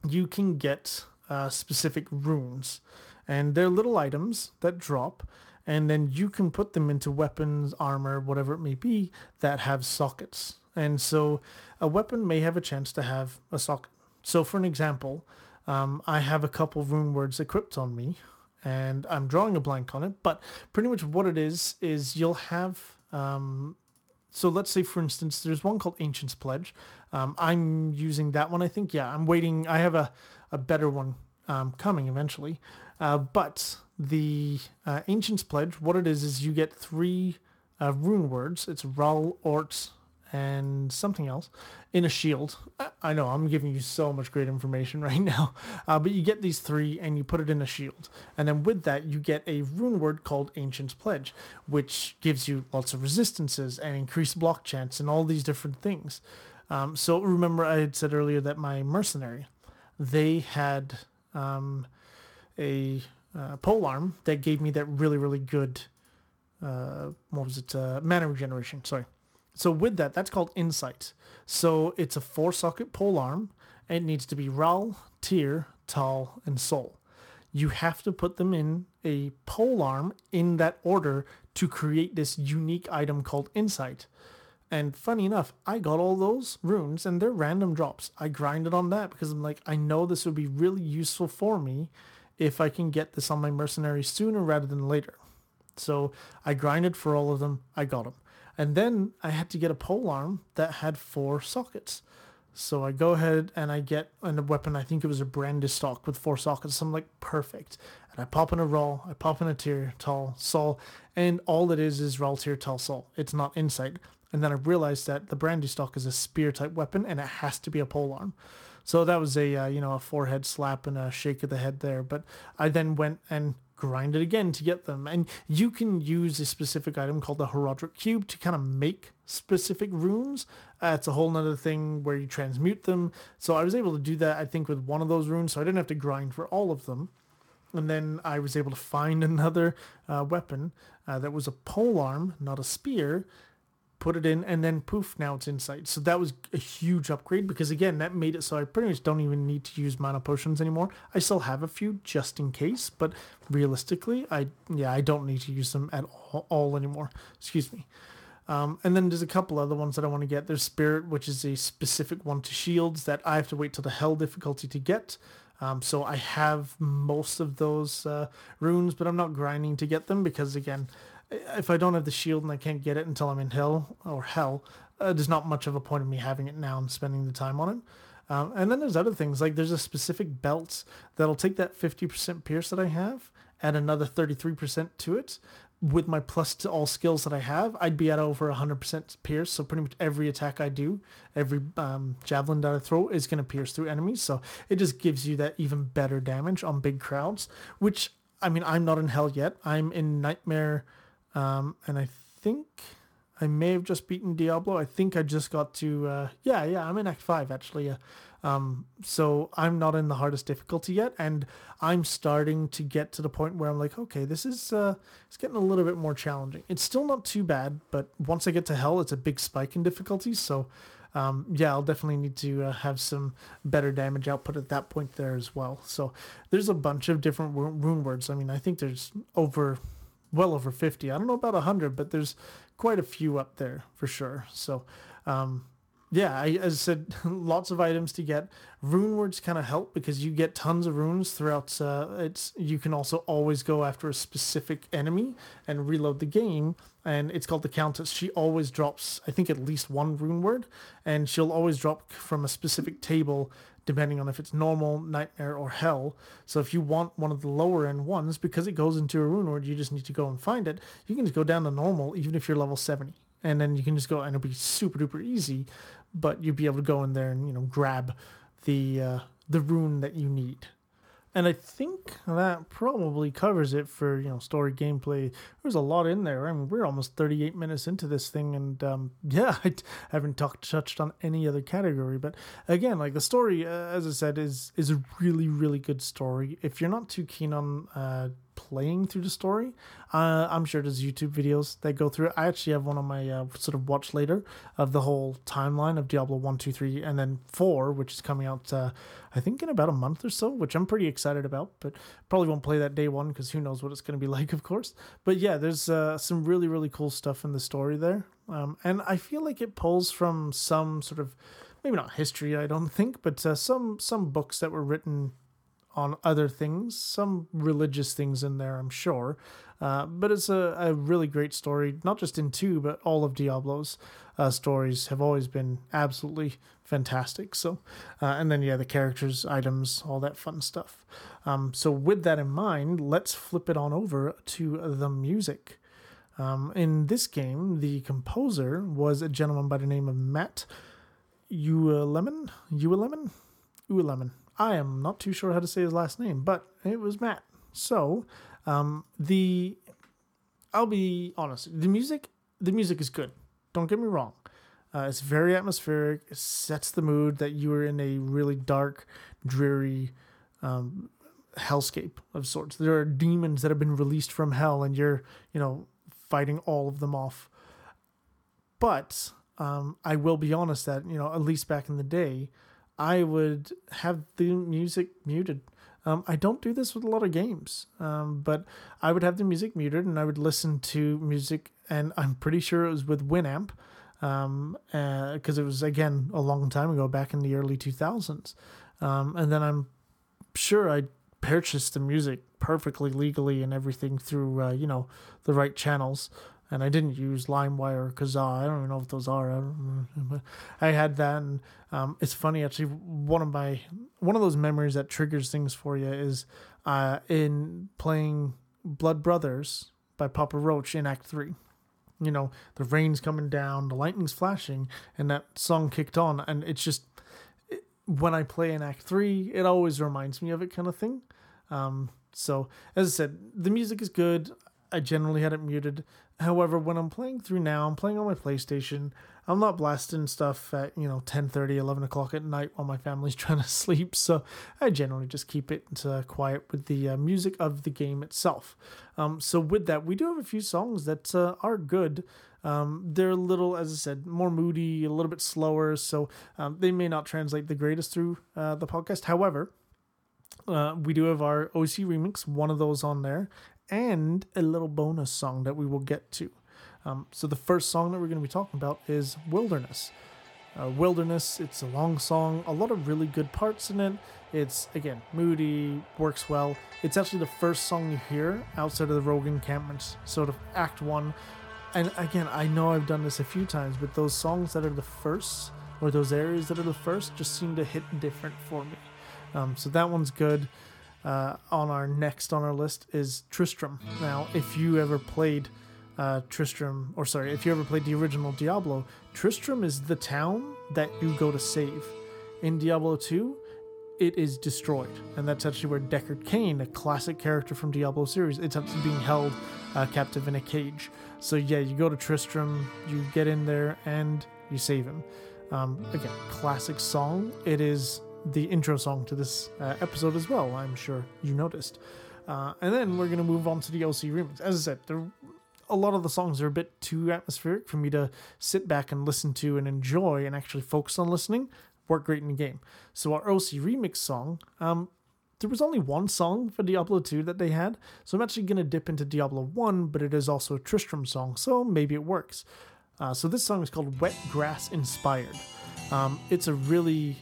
you can get uh, specific runes. And they're little items that drop, and then you can put them into weapons, armor, whatever it may be, that have sockets. And so a weapon may have a chance to have a socket. So for an example, um, I have a couple rune words equipped on me, and I'm drawing a blank on it, but pretty much what it is, is you'll have um, so let's say, for instance, there's one called Ancient's Pledge. Um, I'm using that one, I think. Yeah, I'm waiting. I have a, a better one um, coming eventually. Uh, but the uh, Ancient's Pledge, what it is, is you get three uh, rune words. It's Ral, Ort, and something else in a shield. I know I'm giving you so much great information right now, uh, but you get these three and you put it in a shield. And then with that, you get a rune word called Ancient's Pledge, which gives you lots of resistances and increased block chance and all these different things. Um, so remember I had said earlier that my mercenary, they had um, a uh, pole arm that gave me that really, really good, uh, what was it, uh, mana regeneration, sorry. So with that, that's called Insight. So it's a four socket pole arm. It needs to be Ral, Tyr, Tal, and Sol. You have to put them in a pole arm in that order to create this unique item called Insight. And funny enough, I got all those runes and they're random drops. I grinded on that because I'm like, I know this would be really useful for me if I can get this on my mercenary sooner rather than later. So I grinded for all of them. I got them. And then I had to get a pole arm that had four sockets. So I go ahead and I get a weapon. I think it was a Brandistock with four sockets. So I'm like, perfect. And I pop in a Ral, I pop in a Tyr, Tal, Sol, and all it is is Ral, Tyr, Tal, Sol. It's not insight. And then I realized that the Brandistock is a spear type weapon and it has to be a pole arm. So that was a uh, you know a forehead slap and a shake of the head there. But I then went and grinded again to get them. And you can use a specific item called the Horadric Cube to kind of make specific runes. Uh, it's a whole nother thing where you transmute them. So I was able to do that, I think, with one of those runes. So I didn't have to grind for all of them. And then I was able to find another uh, weapon uh, that was a pole arm, not a spear, put it in, and then poof, now it's insight. So that was a huge upgrade because again, that made it so I pretty much don't even need to use mana potions anymore. I still have a few just in case, but realistically, I yeah, I don't need to use them at all, all anymore. Excuse me. Um, and then there's a couple other ones that I want to get. There's Spirit, which is a specific one to shields that I have to wait till the Hell difficulty to get. Um, so I have most of those uh, runes, but I'm not grinding to get them because again, if I don't have the shield and I can't get it until I'm in hell or hell, uh, there's not much of a point of me having it now and spending the time on it. Um, and then there's other things like there's a specific belt that'll take that 50% pierce that I have, add another 33% to it. With my plus to all skills that I have, I'd be at over 100% pierce. So pretty much every attack I do, every um, javelin that I throw is going to pierce through enemies. So it just gives you that even better damage on big crowds. Which I mean, I'm not in hell yet. I'm in nightmare um, and I think I may have just beaten Diablo. I think I just got to, uh, yeah, yeah, I'm in Act 5 actually. Uh, um, so I'm not in the hardest difficulty yet, and I'm starting to get to the point where I'm like, okay, this is uh, it's getting a little bit more challenging. It's still not too bad, but once I get to hell, it's a big spike in difficulty. So um, yeah, I'll definitely need to uh, have some better damage output at that point there as well. So there's a bunch of different rune words. I mean, I think there's over well over 50. I don't know about 100, but there's quite a few up there for sure. So, um, yeah, I, as I said, lots of items to get. Rune words kind of help because you get tons of runes throughout. Uh, it's you can also always go after a specific enemy and reload the game. And it's called the Countess. She always drops, I think, at least one rune word, and she'll always drop from a specific table depending on if it's normal, nightmare, or hell. So if you want one of the lower end ones, because it goes into a rune word, you just need to go and find it. You can just go down to normal, even if you're level 70. And then you can just go, and it'll be super duper easy, but you'll be able to go in there and, you know, grab the, uh, the rune that you need. And I think that probably covers it for you know story gameplay. There's a lot in there. I mean, we're almost 38 minutes into this thing, and um, yeah, I haven't talked touched on any other category. But again, like the story, uh, as I said, is is a really really good story. If you're not too keen on uh, playing through the story. Uh, I'm sure there's YouTube videos that go through it. I actually have one on my uh, sort of watch later of the whole timeline of Diablo 1, 2, 3, and then 4, which is coming out, uh, I think, in about a month or so, which I'm pretty excited about, but probably won't play that day one because who knows what it's going to be like, of course. But yeah, there's uh, some really, really cool stuff in the story there. Um, and I feel like it pulls from some sort of maybe not history, I don't think, but uh, some some books that were written on other things, some religious things in there, I'm sure. Uh, but it's a, a really great story, not just in two, but all of Diablo's uh, stories have always been absolutely fantastic. So, uh, and then, yeah, the characters, items, all that fun stuff. Um, so, with that in mind, let's flip it on over to the music. Um, in this game, the composer was a gentleman by the name of Matt Uelmen. Uelmen? Uelmen. I am not too sure how to say his last name, but it was Matt. So, um, the I'll be honest, the music the music is good. Don't get me wrong. Uh, it's very atmospheric. It sets the mood that you are in a really dark, dreary um, hellscape of sorts. There are demons that have been released from hell, and you're, you know, fighting all of them off. But um, I will be honest that you know, at least back in the day, I would have the music muted. Um, I don't do this with a lot of games, um, but I would have the music muted and I would listen to music, and I'm pretty sure it was with Winamp, because um, uh, it was again a long time ago, back in the early 2000s. Um, and then I'm sure I purchased the music perfectly legally and everything through uh, you know the right channels and I didn't use LimeWire or Kazaa. I don't even know if those are. I, I had that, and um, it's funny actually. One of my one of those memories that triggers things for you is uh, in playing Blood Brothers by Papa Roach in Act Three. You know, the rain's coming down, the lightning's flashing, and that song kicked on, and it's just it, when I play in Act Three, it always reminds me of it, kind of thing. Um, so, as I said, the music is good. I generally had it muted. However, when I'm playing through now, I'm playing on my PlayStation. I'm not blasting stuff at, you know, 10 30, 11 o'clock at night while my family's trying to sleep. So I generally just keep it uh, quiet with the uh, music of the game itself. Um, so, with that, we do have a few songs that uh, are good. Um, they're a little, as I said, more moody, a little bit slower. So um, they may not translate the greatest through uh, the podcast. However, uh, we do have our OC remix, one of those on there, and a little bonus song that we will get to. Um, so the first song that we're going to be talking about is Wilderness. Uh, Wilderness, it's a long song, a lot of really good parts in it. It's, again, moody, works well. It's actually the first song you hear outside of the Rogue encampment, sort of Act 1. And again, I know I've done this a few times, but those songs that are the first, or those areas that are the first, just seem to hit different for me. Um, so that one's good uh, on our next on our list is Tristram. Now, if you ever played uh, Tristram, or sorry, if you ever played the original Diablo, Tristram is the town that you go to save. In Diablo 2, it is destroyed, and that's actually where Deckard Cain, a classic character from Diablo series, it's actually being held uh, captive in a cage. So yeah, you go to Tristram, you get in there, and you save him. Um, again, classic song. It is the intro song to this uh, episode as well. I'm sure you noticed. Uh, and then we're to move on to the OC remix. As I said, there, a lot of the songs are a bit too atmospheric for me to sit back and listen to and enjoy and actually focus on listening. Work great in the game. So our OC remix song, um, there was only one song for Diablo 2 that they had. So I'm actually to dip into Diablo 1, but it is also a Tristram song, so maybe it works. Uh, so this song is called Wet Grass Inspired. Um, it's a really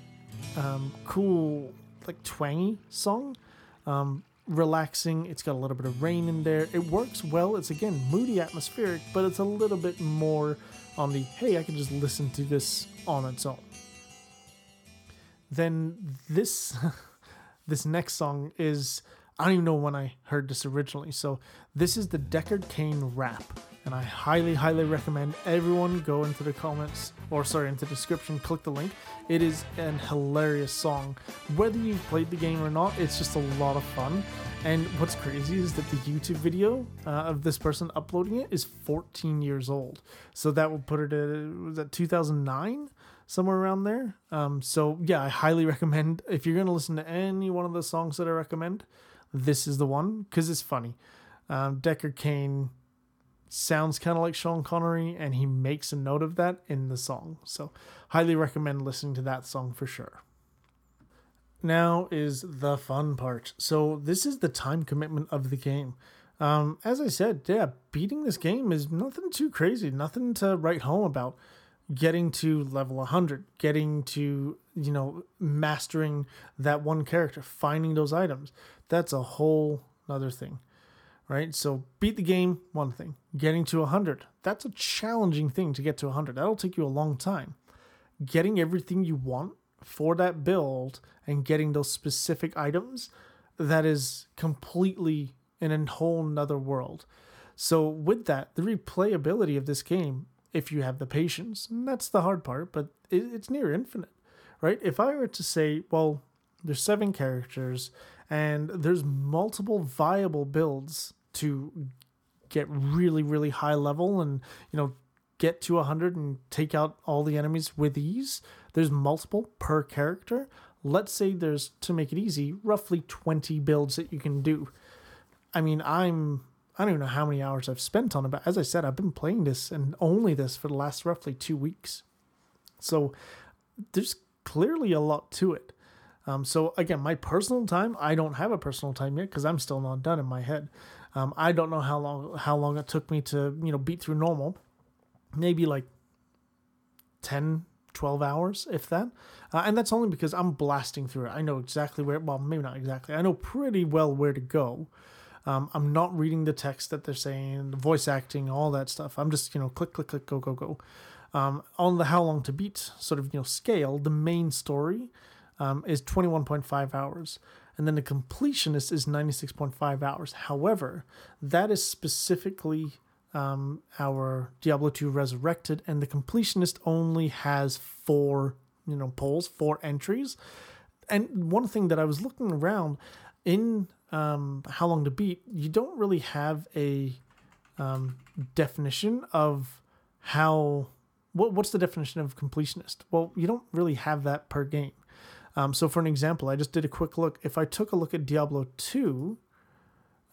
um, cool, like twangy song. Um, relaxing. It's got a little bit of rain in there. It works well. It's again moody, atmospheric, but it's a little bit more on the hey, I can just listen to this on its own. Then this this next song is I don't even know when I heard this originally. So this is the Deckard Cain rap and I highly, highly recommend everyone go into the comments or sorry, into the description, click the link. It is an hilarious song. Whether you've played the game or not, it's just a lot of fun. And what's crazy is that the YouTube video uh, of this person uploading it is 14 years old. So that would put it at was that 2009 somewhere around there. Um, so yeah, I highly recommend if you're gonna listen to any one of the songs that I recommend, this is the one because it's funny. Um, Deckard Cain sounds kind of like Sean Connery, and he makes a note of that in the song. So, highly recommend listening to that song for sure. Now is the fun part. So, this is the time commitment of the game. Um, as I said, yeah, beating this game is nothing too crazy, nothing to write home about. Getting to level 100, getting to, you know, mastering that one character, finding those items, that's a whole other thing right? So beat the game, one thing. Getting to 100, that's a challenging thing to get to 100. That'll take you a long time. Getting everything you want for that build and getting those specific items, that is completely in a whole nother world. So with that, the replayability of this game, if you have the patience, that's the hard part, but it's near infinite, right? If I were to say, well, there's seven characters and there's multiple viable builds to get really really high level and you know get to 100 and take out all the enemies with ease. There's multiple per character. Let's say there's to make it easy roughly 20 builds that you can do. I mean i'm i don't even know how many hours i've spent on it but as i said i've been playing this and only this for the last roughly two weeks. So there's clearly a lot to it. Um, so again my personal time i don't have a personal time yet because i'm still not done in my head um, I don't know how long how long it took me to you know beat through normal. Maybe like 10, 12 hours, if that. Uh, and that's only because I'm blasting through it. I know exactly where. Well, maybe not exactly. I know pretty well where to go. Um, I'm not reading the text that they're saying, the voice acting, all that stuff. I'm just you know click click click go go go. Um, on the how long to beat sort of you know scale, the main story um, is 21.5 hours, and then the completionist is 96.5 hours. However, that is specifically um, our Diablo 2 Resurrected, and the completionist only has four you know polls, four entries. And one thing that I was looking around in um, How Long to Beat, you don't really have a um, definition of how what, what's the definition of completionist? Well, you don't really have that per game. Um, so, for an example, I just did a quick look. If I took a look at Diablo 2,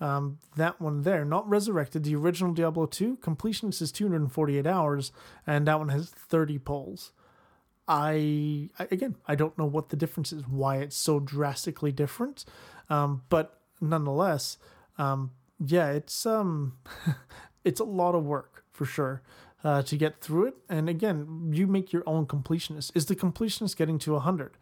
um, that one there, not resurrected, the original Diablo 2, completionist is 248 hours, and that one has 30 polls. I, again, I don't know what the difference is, why it's so drastically different, um, but nonetheless, um, yeah, it's um, it's a lot of work for sure uh, to get through it. And again, you make your own completionist. Is the completionist getting to 100?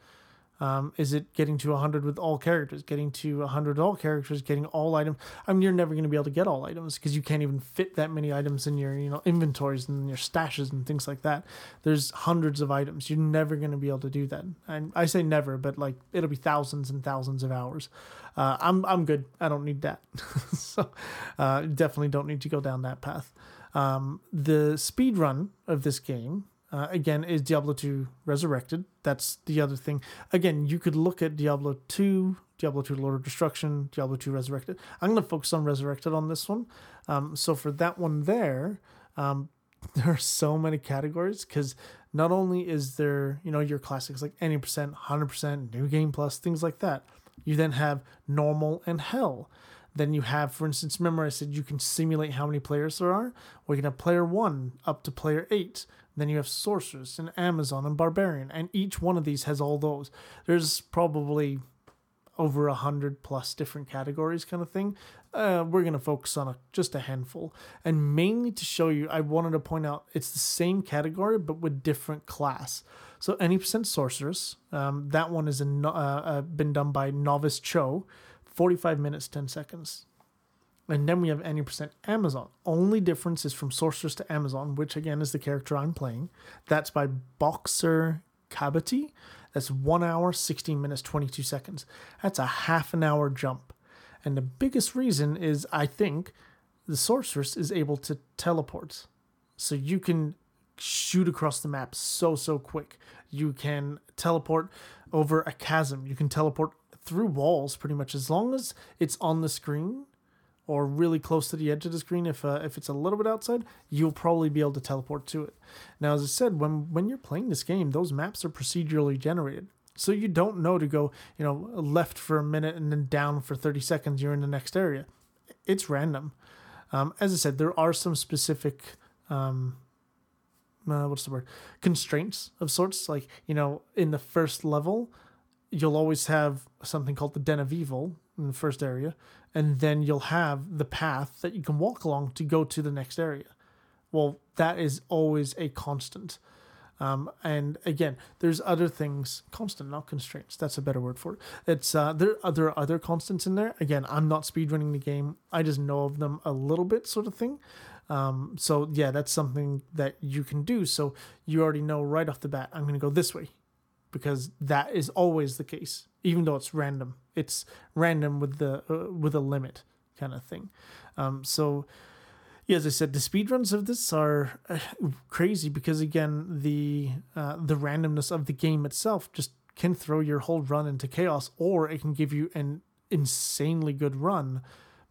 Um, is it getting to 100 with all characters, getting to 100 all characters, getting all items? I mean, you're never going to be able to get all items because you can't even fit that many items in your, you know, inventories and your stashes and things like that. There's hundreds of items. You're never going to be able to do that. And I say never, but like it'll be thousands and thousands of hours. Uh, I'm I'm good. I don't need that. so uh, definitely don't need to go down that path. Um, the speed run of this game, uh, again, is Diablo 2 Resurrected. That's the other thing. Again, you could look at Diablo 2, Diablo 2 Lord of Destruction, Diablo 2 Resurrected. I'm going to focus on Resurrected on this one. Um, so for that one there, um, there are so many categories because not only is there, you know, your classics like any percent, 100%, new game plus, things like that. You then have normal and hell. Then you have, for instance, remember I said you can simulate how many players there are? You can have player one up to player eight. Then you have sorceress and Amazon and barbarian, and each one of these has all those. There's probably over a hundred plus different categories, kind of thing. Uh, we're gonna focus on a, just a handful, and mainly to show you, I wanted to point out it's the same category but with different class. So any percent sorceress, um, that one is uh, uh, been done by Novice Cho 45 minutes, 10 seconds. And then we have any percent Amazon. Only difference is from Sorceress to Amazon, which again is the character I'm playing. That's by Boxer Kabati. That's 1 hour, 16 minutes, 22 seconds. That's a half an hour jump. And the biggest reason is I think the Sorceress is able to teleport. So you can shoot across the map so, so quick. You can teleport over a chasm. You can teleport through walls pretty much as long as it's on the screen or really close to the edge of the screen if uh, if it's a little bit outside you'll probably be able to teleport to it. Now as i said when when you're playing this game those maps are procedurally generated. So you don't know to go you know left for a minute and then down for 30 seconds you're in the next area. It's random. Um, as i said there are some specific um, uh, what's the word? Constraints of sorts. Like you know in the first level you'll always have something called the Den of Evil in the first area, and then you'll have the path that you can walk along to go to the next area. Well, that is always a constant. Um, and again, there's other things, constant, not constraints. That's a better word for it. It's uh, there. Are, there are other constants in there. Again, I'm not speedrunning the game. I just know of them a little bit, sort of thing. Um, so yeah, that's something that you can do. So you already know right off the bat. I'm going to go this way because that is always the case, even though it's random. It's random with the uh, with a limit kind of thing. Um, so, yeah, as I said, the speedruns of this are uh, crazy because again, the uh, the randomness of the game itself just can throw your whole run into chaos, or it can give you an insanely good run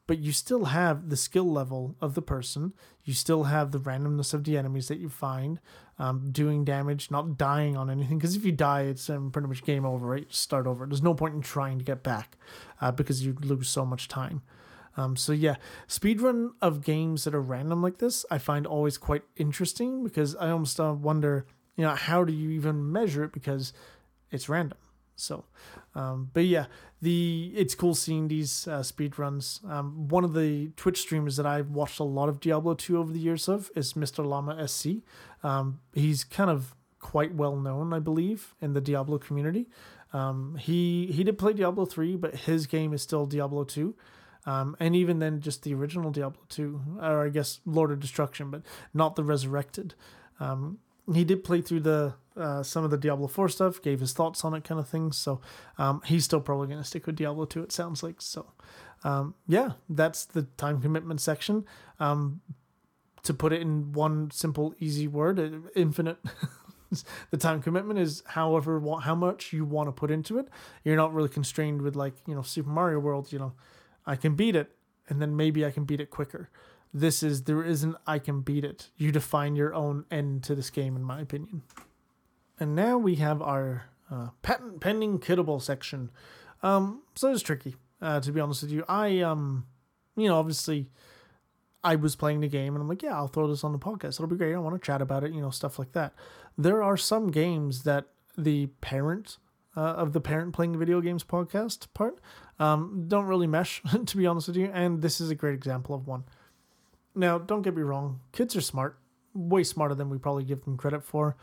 but you still have the skill level of the person. You still have the randomness of the enemies that you find, um, doing damage, not dying on anything. Because if you die, it's um, pretty much game over, right? Start over. There's no point in trying to get back uh, because you lose so much time. Um, so yeah, speedrun of games that are random like this, I find always quite interesting because I almost uh, wonder, you know, how do you even measure it because it's random. So, um, but yeah, the it's cool seeing these uh, speed runs. Um, one of the Twitch streamers that I've watched a lot of Diablo 2 over the years of is Mr. Llama SC. Um, he's kind of quite well known, I believe, in the Diablo community. Um, he he did play Diablo 3, but his game is still Diablo 2. Um, and even then, just the original Diablo 2, or I guess Lord of Destruction, but not the Resurrected. Um, he did play through the uh, some of the Diablo 4 stuff, gave his thoughts on it, kind of thing. So um, he's still probably going to stick with Diablo 2, it sounds like. So, um, yeah, that's the time commitment section. Um, to put it in one simple, easy word, uh, infinite. the time commitment is however how much you want to put into it. You're not really constrained with like you know Super Mario World. You know, I can beat it, and then maybe I can beat it quicker. This is there isn't I can beat it. You define your own end to this game, in my opinion. And now we have our uh, patent pending kiddable section. Um, so it's tricky, uh, to be honest with you. I um, you know, obviously I was playing the game and I'm like, yeah, I'll throw this on the podcast. It'll be great. I want to chat about it, you know, stuff like that. There are some games that the parent uh, of the parent playing video games podcast part um, don't really mesh, to be honest with you. And this is a great example of one. Now, don't get me wrong, kids are smart, way smarter than we probably give them credit for.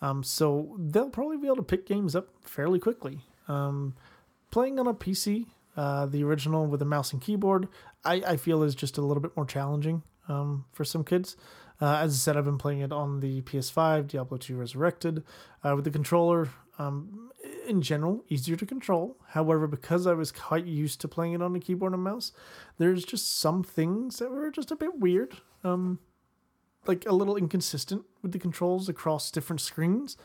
Um, so they'll probably be able to pick games up fairly quickly. Um, playing on a PC uh, the original with a mouse and keyboard, I, I feel is just a little bit more challenging um, for some kids. Uh, as I said, I've been playing it on the PS5, Diablo 2 Resurrected, uh, with the controller. Um, in general, easier to control. However, because I was quite used to playing it on a keyboard and mouse, there's just some things that were just a bit weird. Um, like a little inconsistent with the controls across different screens,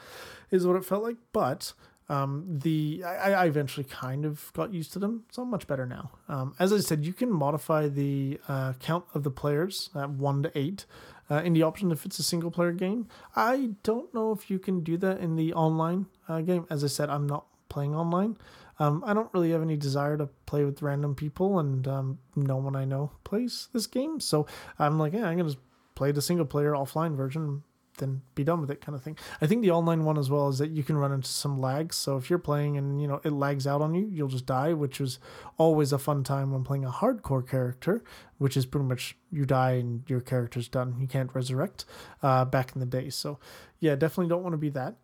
is what it felt like. But um, the I, I eventually kind of got used to them, so I'm much better now. Um, as I said, you can modify the uh, count of the players at one to eight uh, in the option if it's a single player game. I don't know if you can do that in the online uh, game. As I said, I'm not playing online. Um, I don't really have any desire to play with random people, and um, no one I know plays this game. So I'm like, yeah, I'm gonna play the single player offline version then be done with it kind of thing. I think the online one as well is that you can run into some lags. So if you're playing and you know it lags out on you, you'll just die, which was always a fun time when playing a hardcore character, which is pretty much you die and your character's done. You can't resurrect uh, back in the day. So yeah, definitely don't want to be that.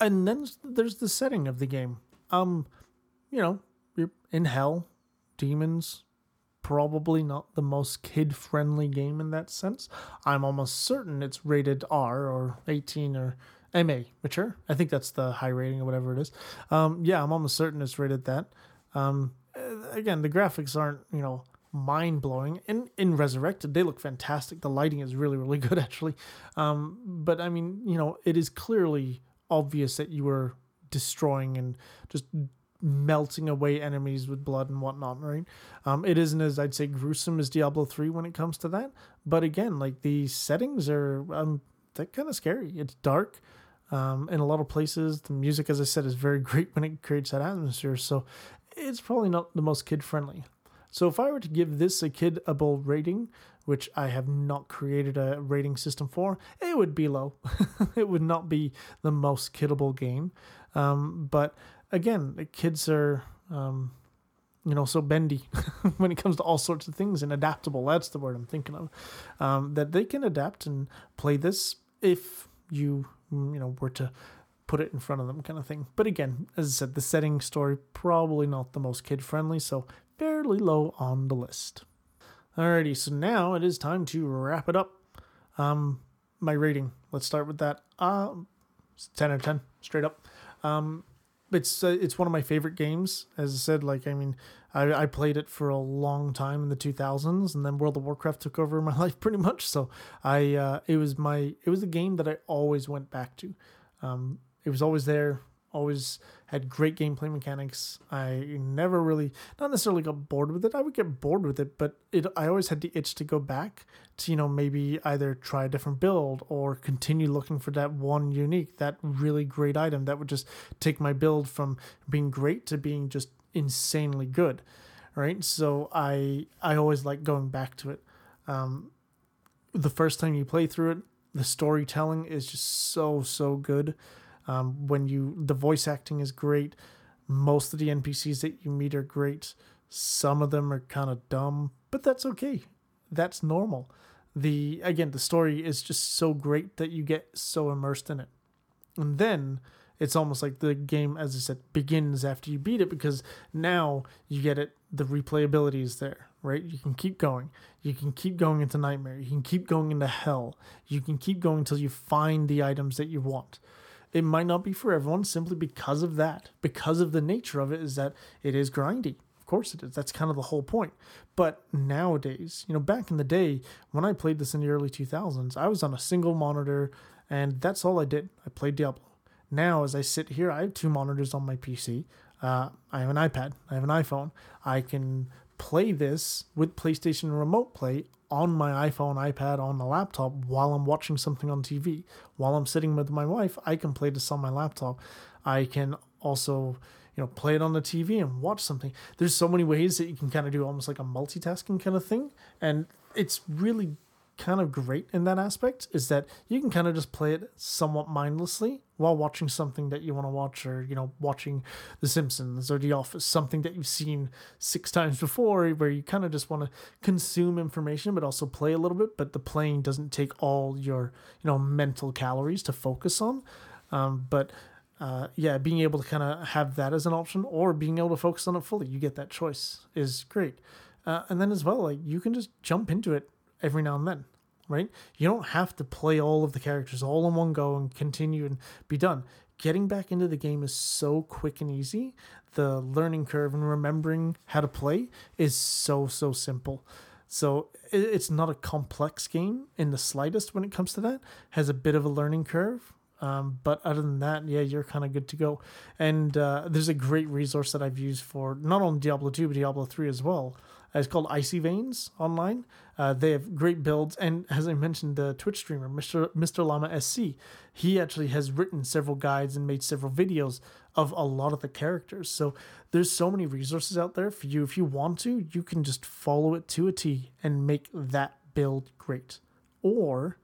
And then there's the setting of the game. Um, you know, you're in hell, demons, probably not the most kid friendly game in that sense. I'm almost certain it's rated R or 18 or MA, mature. I think that's the high rating or whatever it is. Um, yeah, I'm almost certain it's rated that. Um, uh, again, the graphics aren't, you know, mind blowing. In in Resurrected, they look fantastic. The lighting is really, really good actually. Um, but I mean, you know, it is clearly obvious that you were destroying and just melting away enemies with blood and whatnot, right? Um, it isn't as I'd say gruesome as Diablo three when it comes to that, but again, like the settings are um they're kind of scary. It's dark. Um, in a lot of places, the music, as I said, is very great when it creates that atmosphere. So it's probably not the most kid friendly. So if I were to give this a kidable rating, which I have not created a rating system for, it would be low. it would not be the most kidable game. Um, but again, the kids are, um, you know, so bendy when it comes to all sorts of things and adaptable. That's the word I'm thinking of. Um, that they can adapt and play this if you, you know, were to put it in front of them, kind of thing. But again, as I said, the setting story probably not the most kid friendly, so fairly low on the list. Alrighty, so now it is time to wrap it up. Um, my rating. Let's start with that. Uh, 10 out of 10, straight up. Um, it's uh, it's one of my favorite games. As I said, like I mean, I, I played it for a long time in the 2000s, and then World of Warcraft took over my life pretty much. So I uh, it was my it was a game that I always went back to. Um, it was always there always had great gameplay mechanics. I never really, not necessarily got bored with it. I would get bored with it, but it I always had the itch to go back to, you know, maybe either try a different build or continue looking for that one unique, that really great item that would just take my build from being great to being just insanely good. Right. So I I always like going back to it. Um, the first time you play through it, the storytelling is just so so good. Um, when you the voice acting is great. Most of the NPCs that you meet are great. Some of them are kind of dumb, but that's okay. That's normal. The again, the story is just so great that you get so immersed in it. And then it's almost like the game, as I said, begins after you beat it because now you get it. The replayability is there, right? You can keep going. You can keep going into nightmare. You can keep going into hell. You can keep going until you find the items that you want. It might not be for everyone simply because of that, because of the nature of it, is that it is grindy. Of course it is. That's kind of the whole point. But nowadays, you know, back in the day when I played this in the early 2000s, I was on a single monitor and that's all I did. I played Diablo. Now, as I sit here, I have two monitors on my PC. Uh, I have an iPad. I have an iPhone. I can play this with PlayStation Remote Play on my iPhone, iPad, on the laptop while I'm watching something on TV. While I'm sitting with my wife, I can play this on my laptop. I can also, you know, play it on the TV and watch something. There's so many ways that you can kind of do almost like a multitasking kind of thing. And it's really kind of great in that aspect is that you can kind of just play it somewhat mindlessly while watching something that you want to watch or you know watching the simpsons or the office something that you've seen six times before where you kind of just want to consume information but also play a little bit but the playing doesn't take all your you know mental calories to focus on. Um, but uh, yeah being able to kind of have that as an option or being able to focus on it fully you get that choice is great. Uh, and then as well like you can just jump into it every now and then, right? You don't have to play all of the characters all in one go and continue and be done. Getting back into the game is so quick and easy. The learning curve and remembering how to play is so, so simple. So it's not a complex game in the slightest when it comes to that. Has a bit of a learning curve, um, but other than that, yeah, you're kind of good to go. And uh, there's a great resource that I've used for not only Diablo 2 but Diablo 3 as well. Uh, it's called Icy Veins online. Uh, they have great builds, and as I mentioned, the Twitch streamer Mr. Mr. Llama SC, he actually has written several guides and made several videos of a lot of the characters. So there's so many resources out there for you. If you want to, you can just follow it to a T and make that build great. Or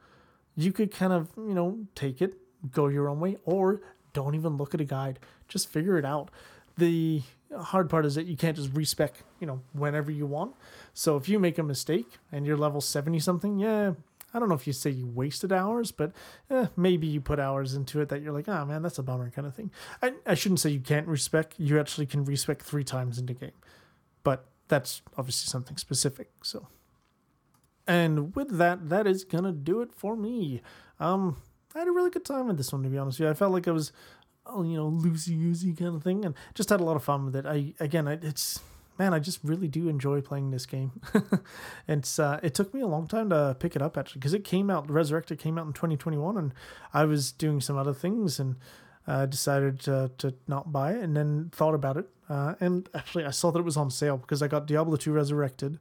you could kind of you know take it, go your own way, or don't even look at a guide. Just figure it out. The hard part is that you can't just respec, you know, whenever you want. So if you make a mistake and you're level 70 something, yeah, I don't know if you say you wasted hours, but eh, maybe you put hours into it that you're like, oh man, that's a bummer kind of thing. I, I shouldn't say you can't respec. You actually can respec three times in the game, but that's obviously something specific. So, and with that, that is gonna do it for me. Um, I had a really good time with this one, to be honest with you. I felt like I was you know, loosey goosey kind of thing, and just had a lot of fun with it. I again, it's man, I just really do enjoy playing this game. it's uh, it took me a long time to pick it up actually because it came out Resurrected came out in 2021, and I was doing some other things and uh, decided to, to not buy it, and then thought about it. Uh, and actually, I saw that it was on sale because I got Diablo 2 Resurrected,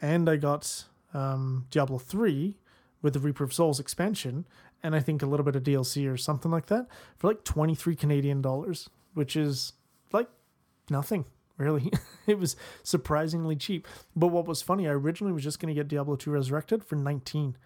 and I got um, Diablo 3 with the Reaper of Souls expansion, and I think a little bit of DLC or something like that for like 23 Canadian dollars, which is like nothing really. it was surprisingly cheap. But what was funny, I originally was just going to get Diablo 2 Resurrected for 19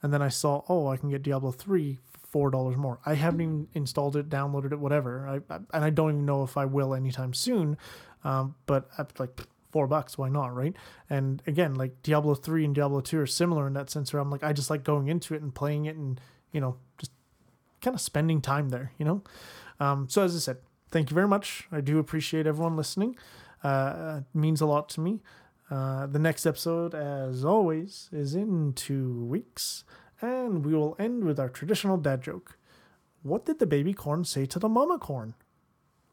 and then I saw, oh, I can get Diablo 3 for $4 more. I haven't even installed it, downloaded it, whatever. I, I and I don't even know if I will anytime soon. Um, but I'm like four bucks why not right and again like diablo 3 and diablo 2 are similar in that sense where i'm like i just like going into it and playing it and you know, just kind of spending time there, you know? Um, so, as I said, thank you very much. I do appreciate everyone listening. Uh, it means a lot to me. Uh, the next episode, as always, is in two weeks, and we will end with our traditional dad joke. What did the baby corn say to the mama corn?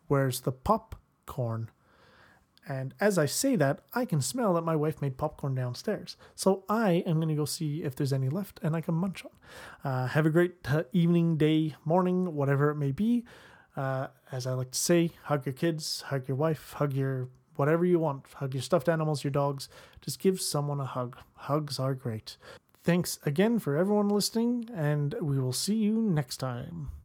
Where's the popcorn? And as I say that, I can smell that my wife made popcorn downstairs. So I am going to go see if there's any left and I can munch on. Uh, have a great uh, evening, day, morning, whatever it may be. Uh, as I like to say, hug your kids, hug your wife, hug your whatever you want. Hug your stuffed animals, your dogs. Just give someone a hug. Hugs are great. Thanks again for everyone listening, and we will see you next time.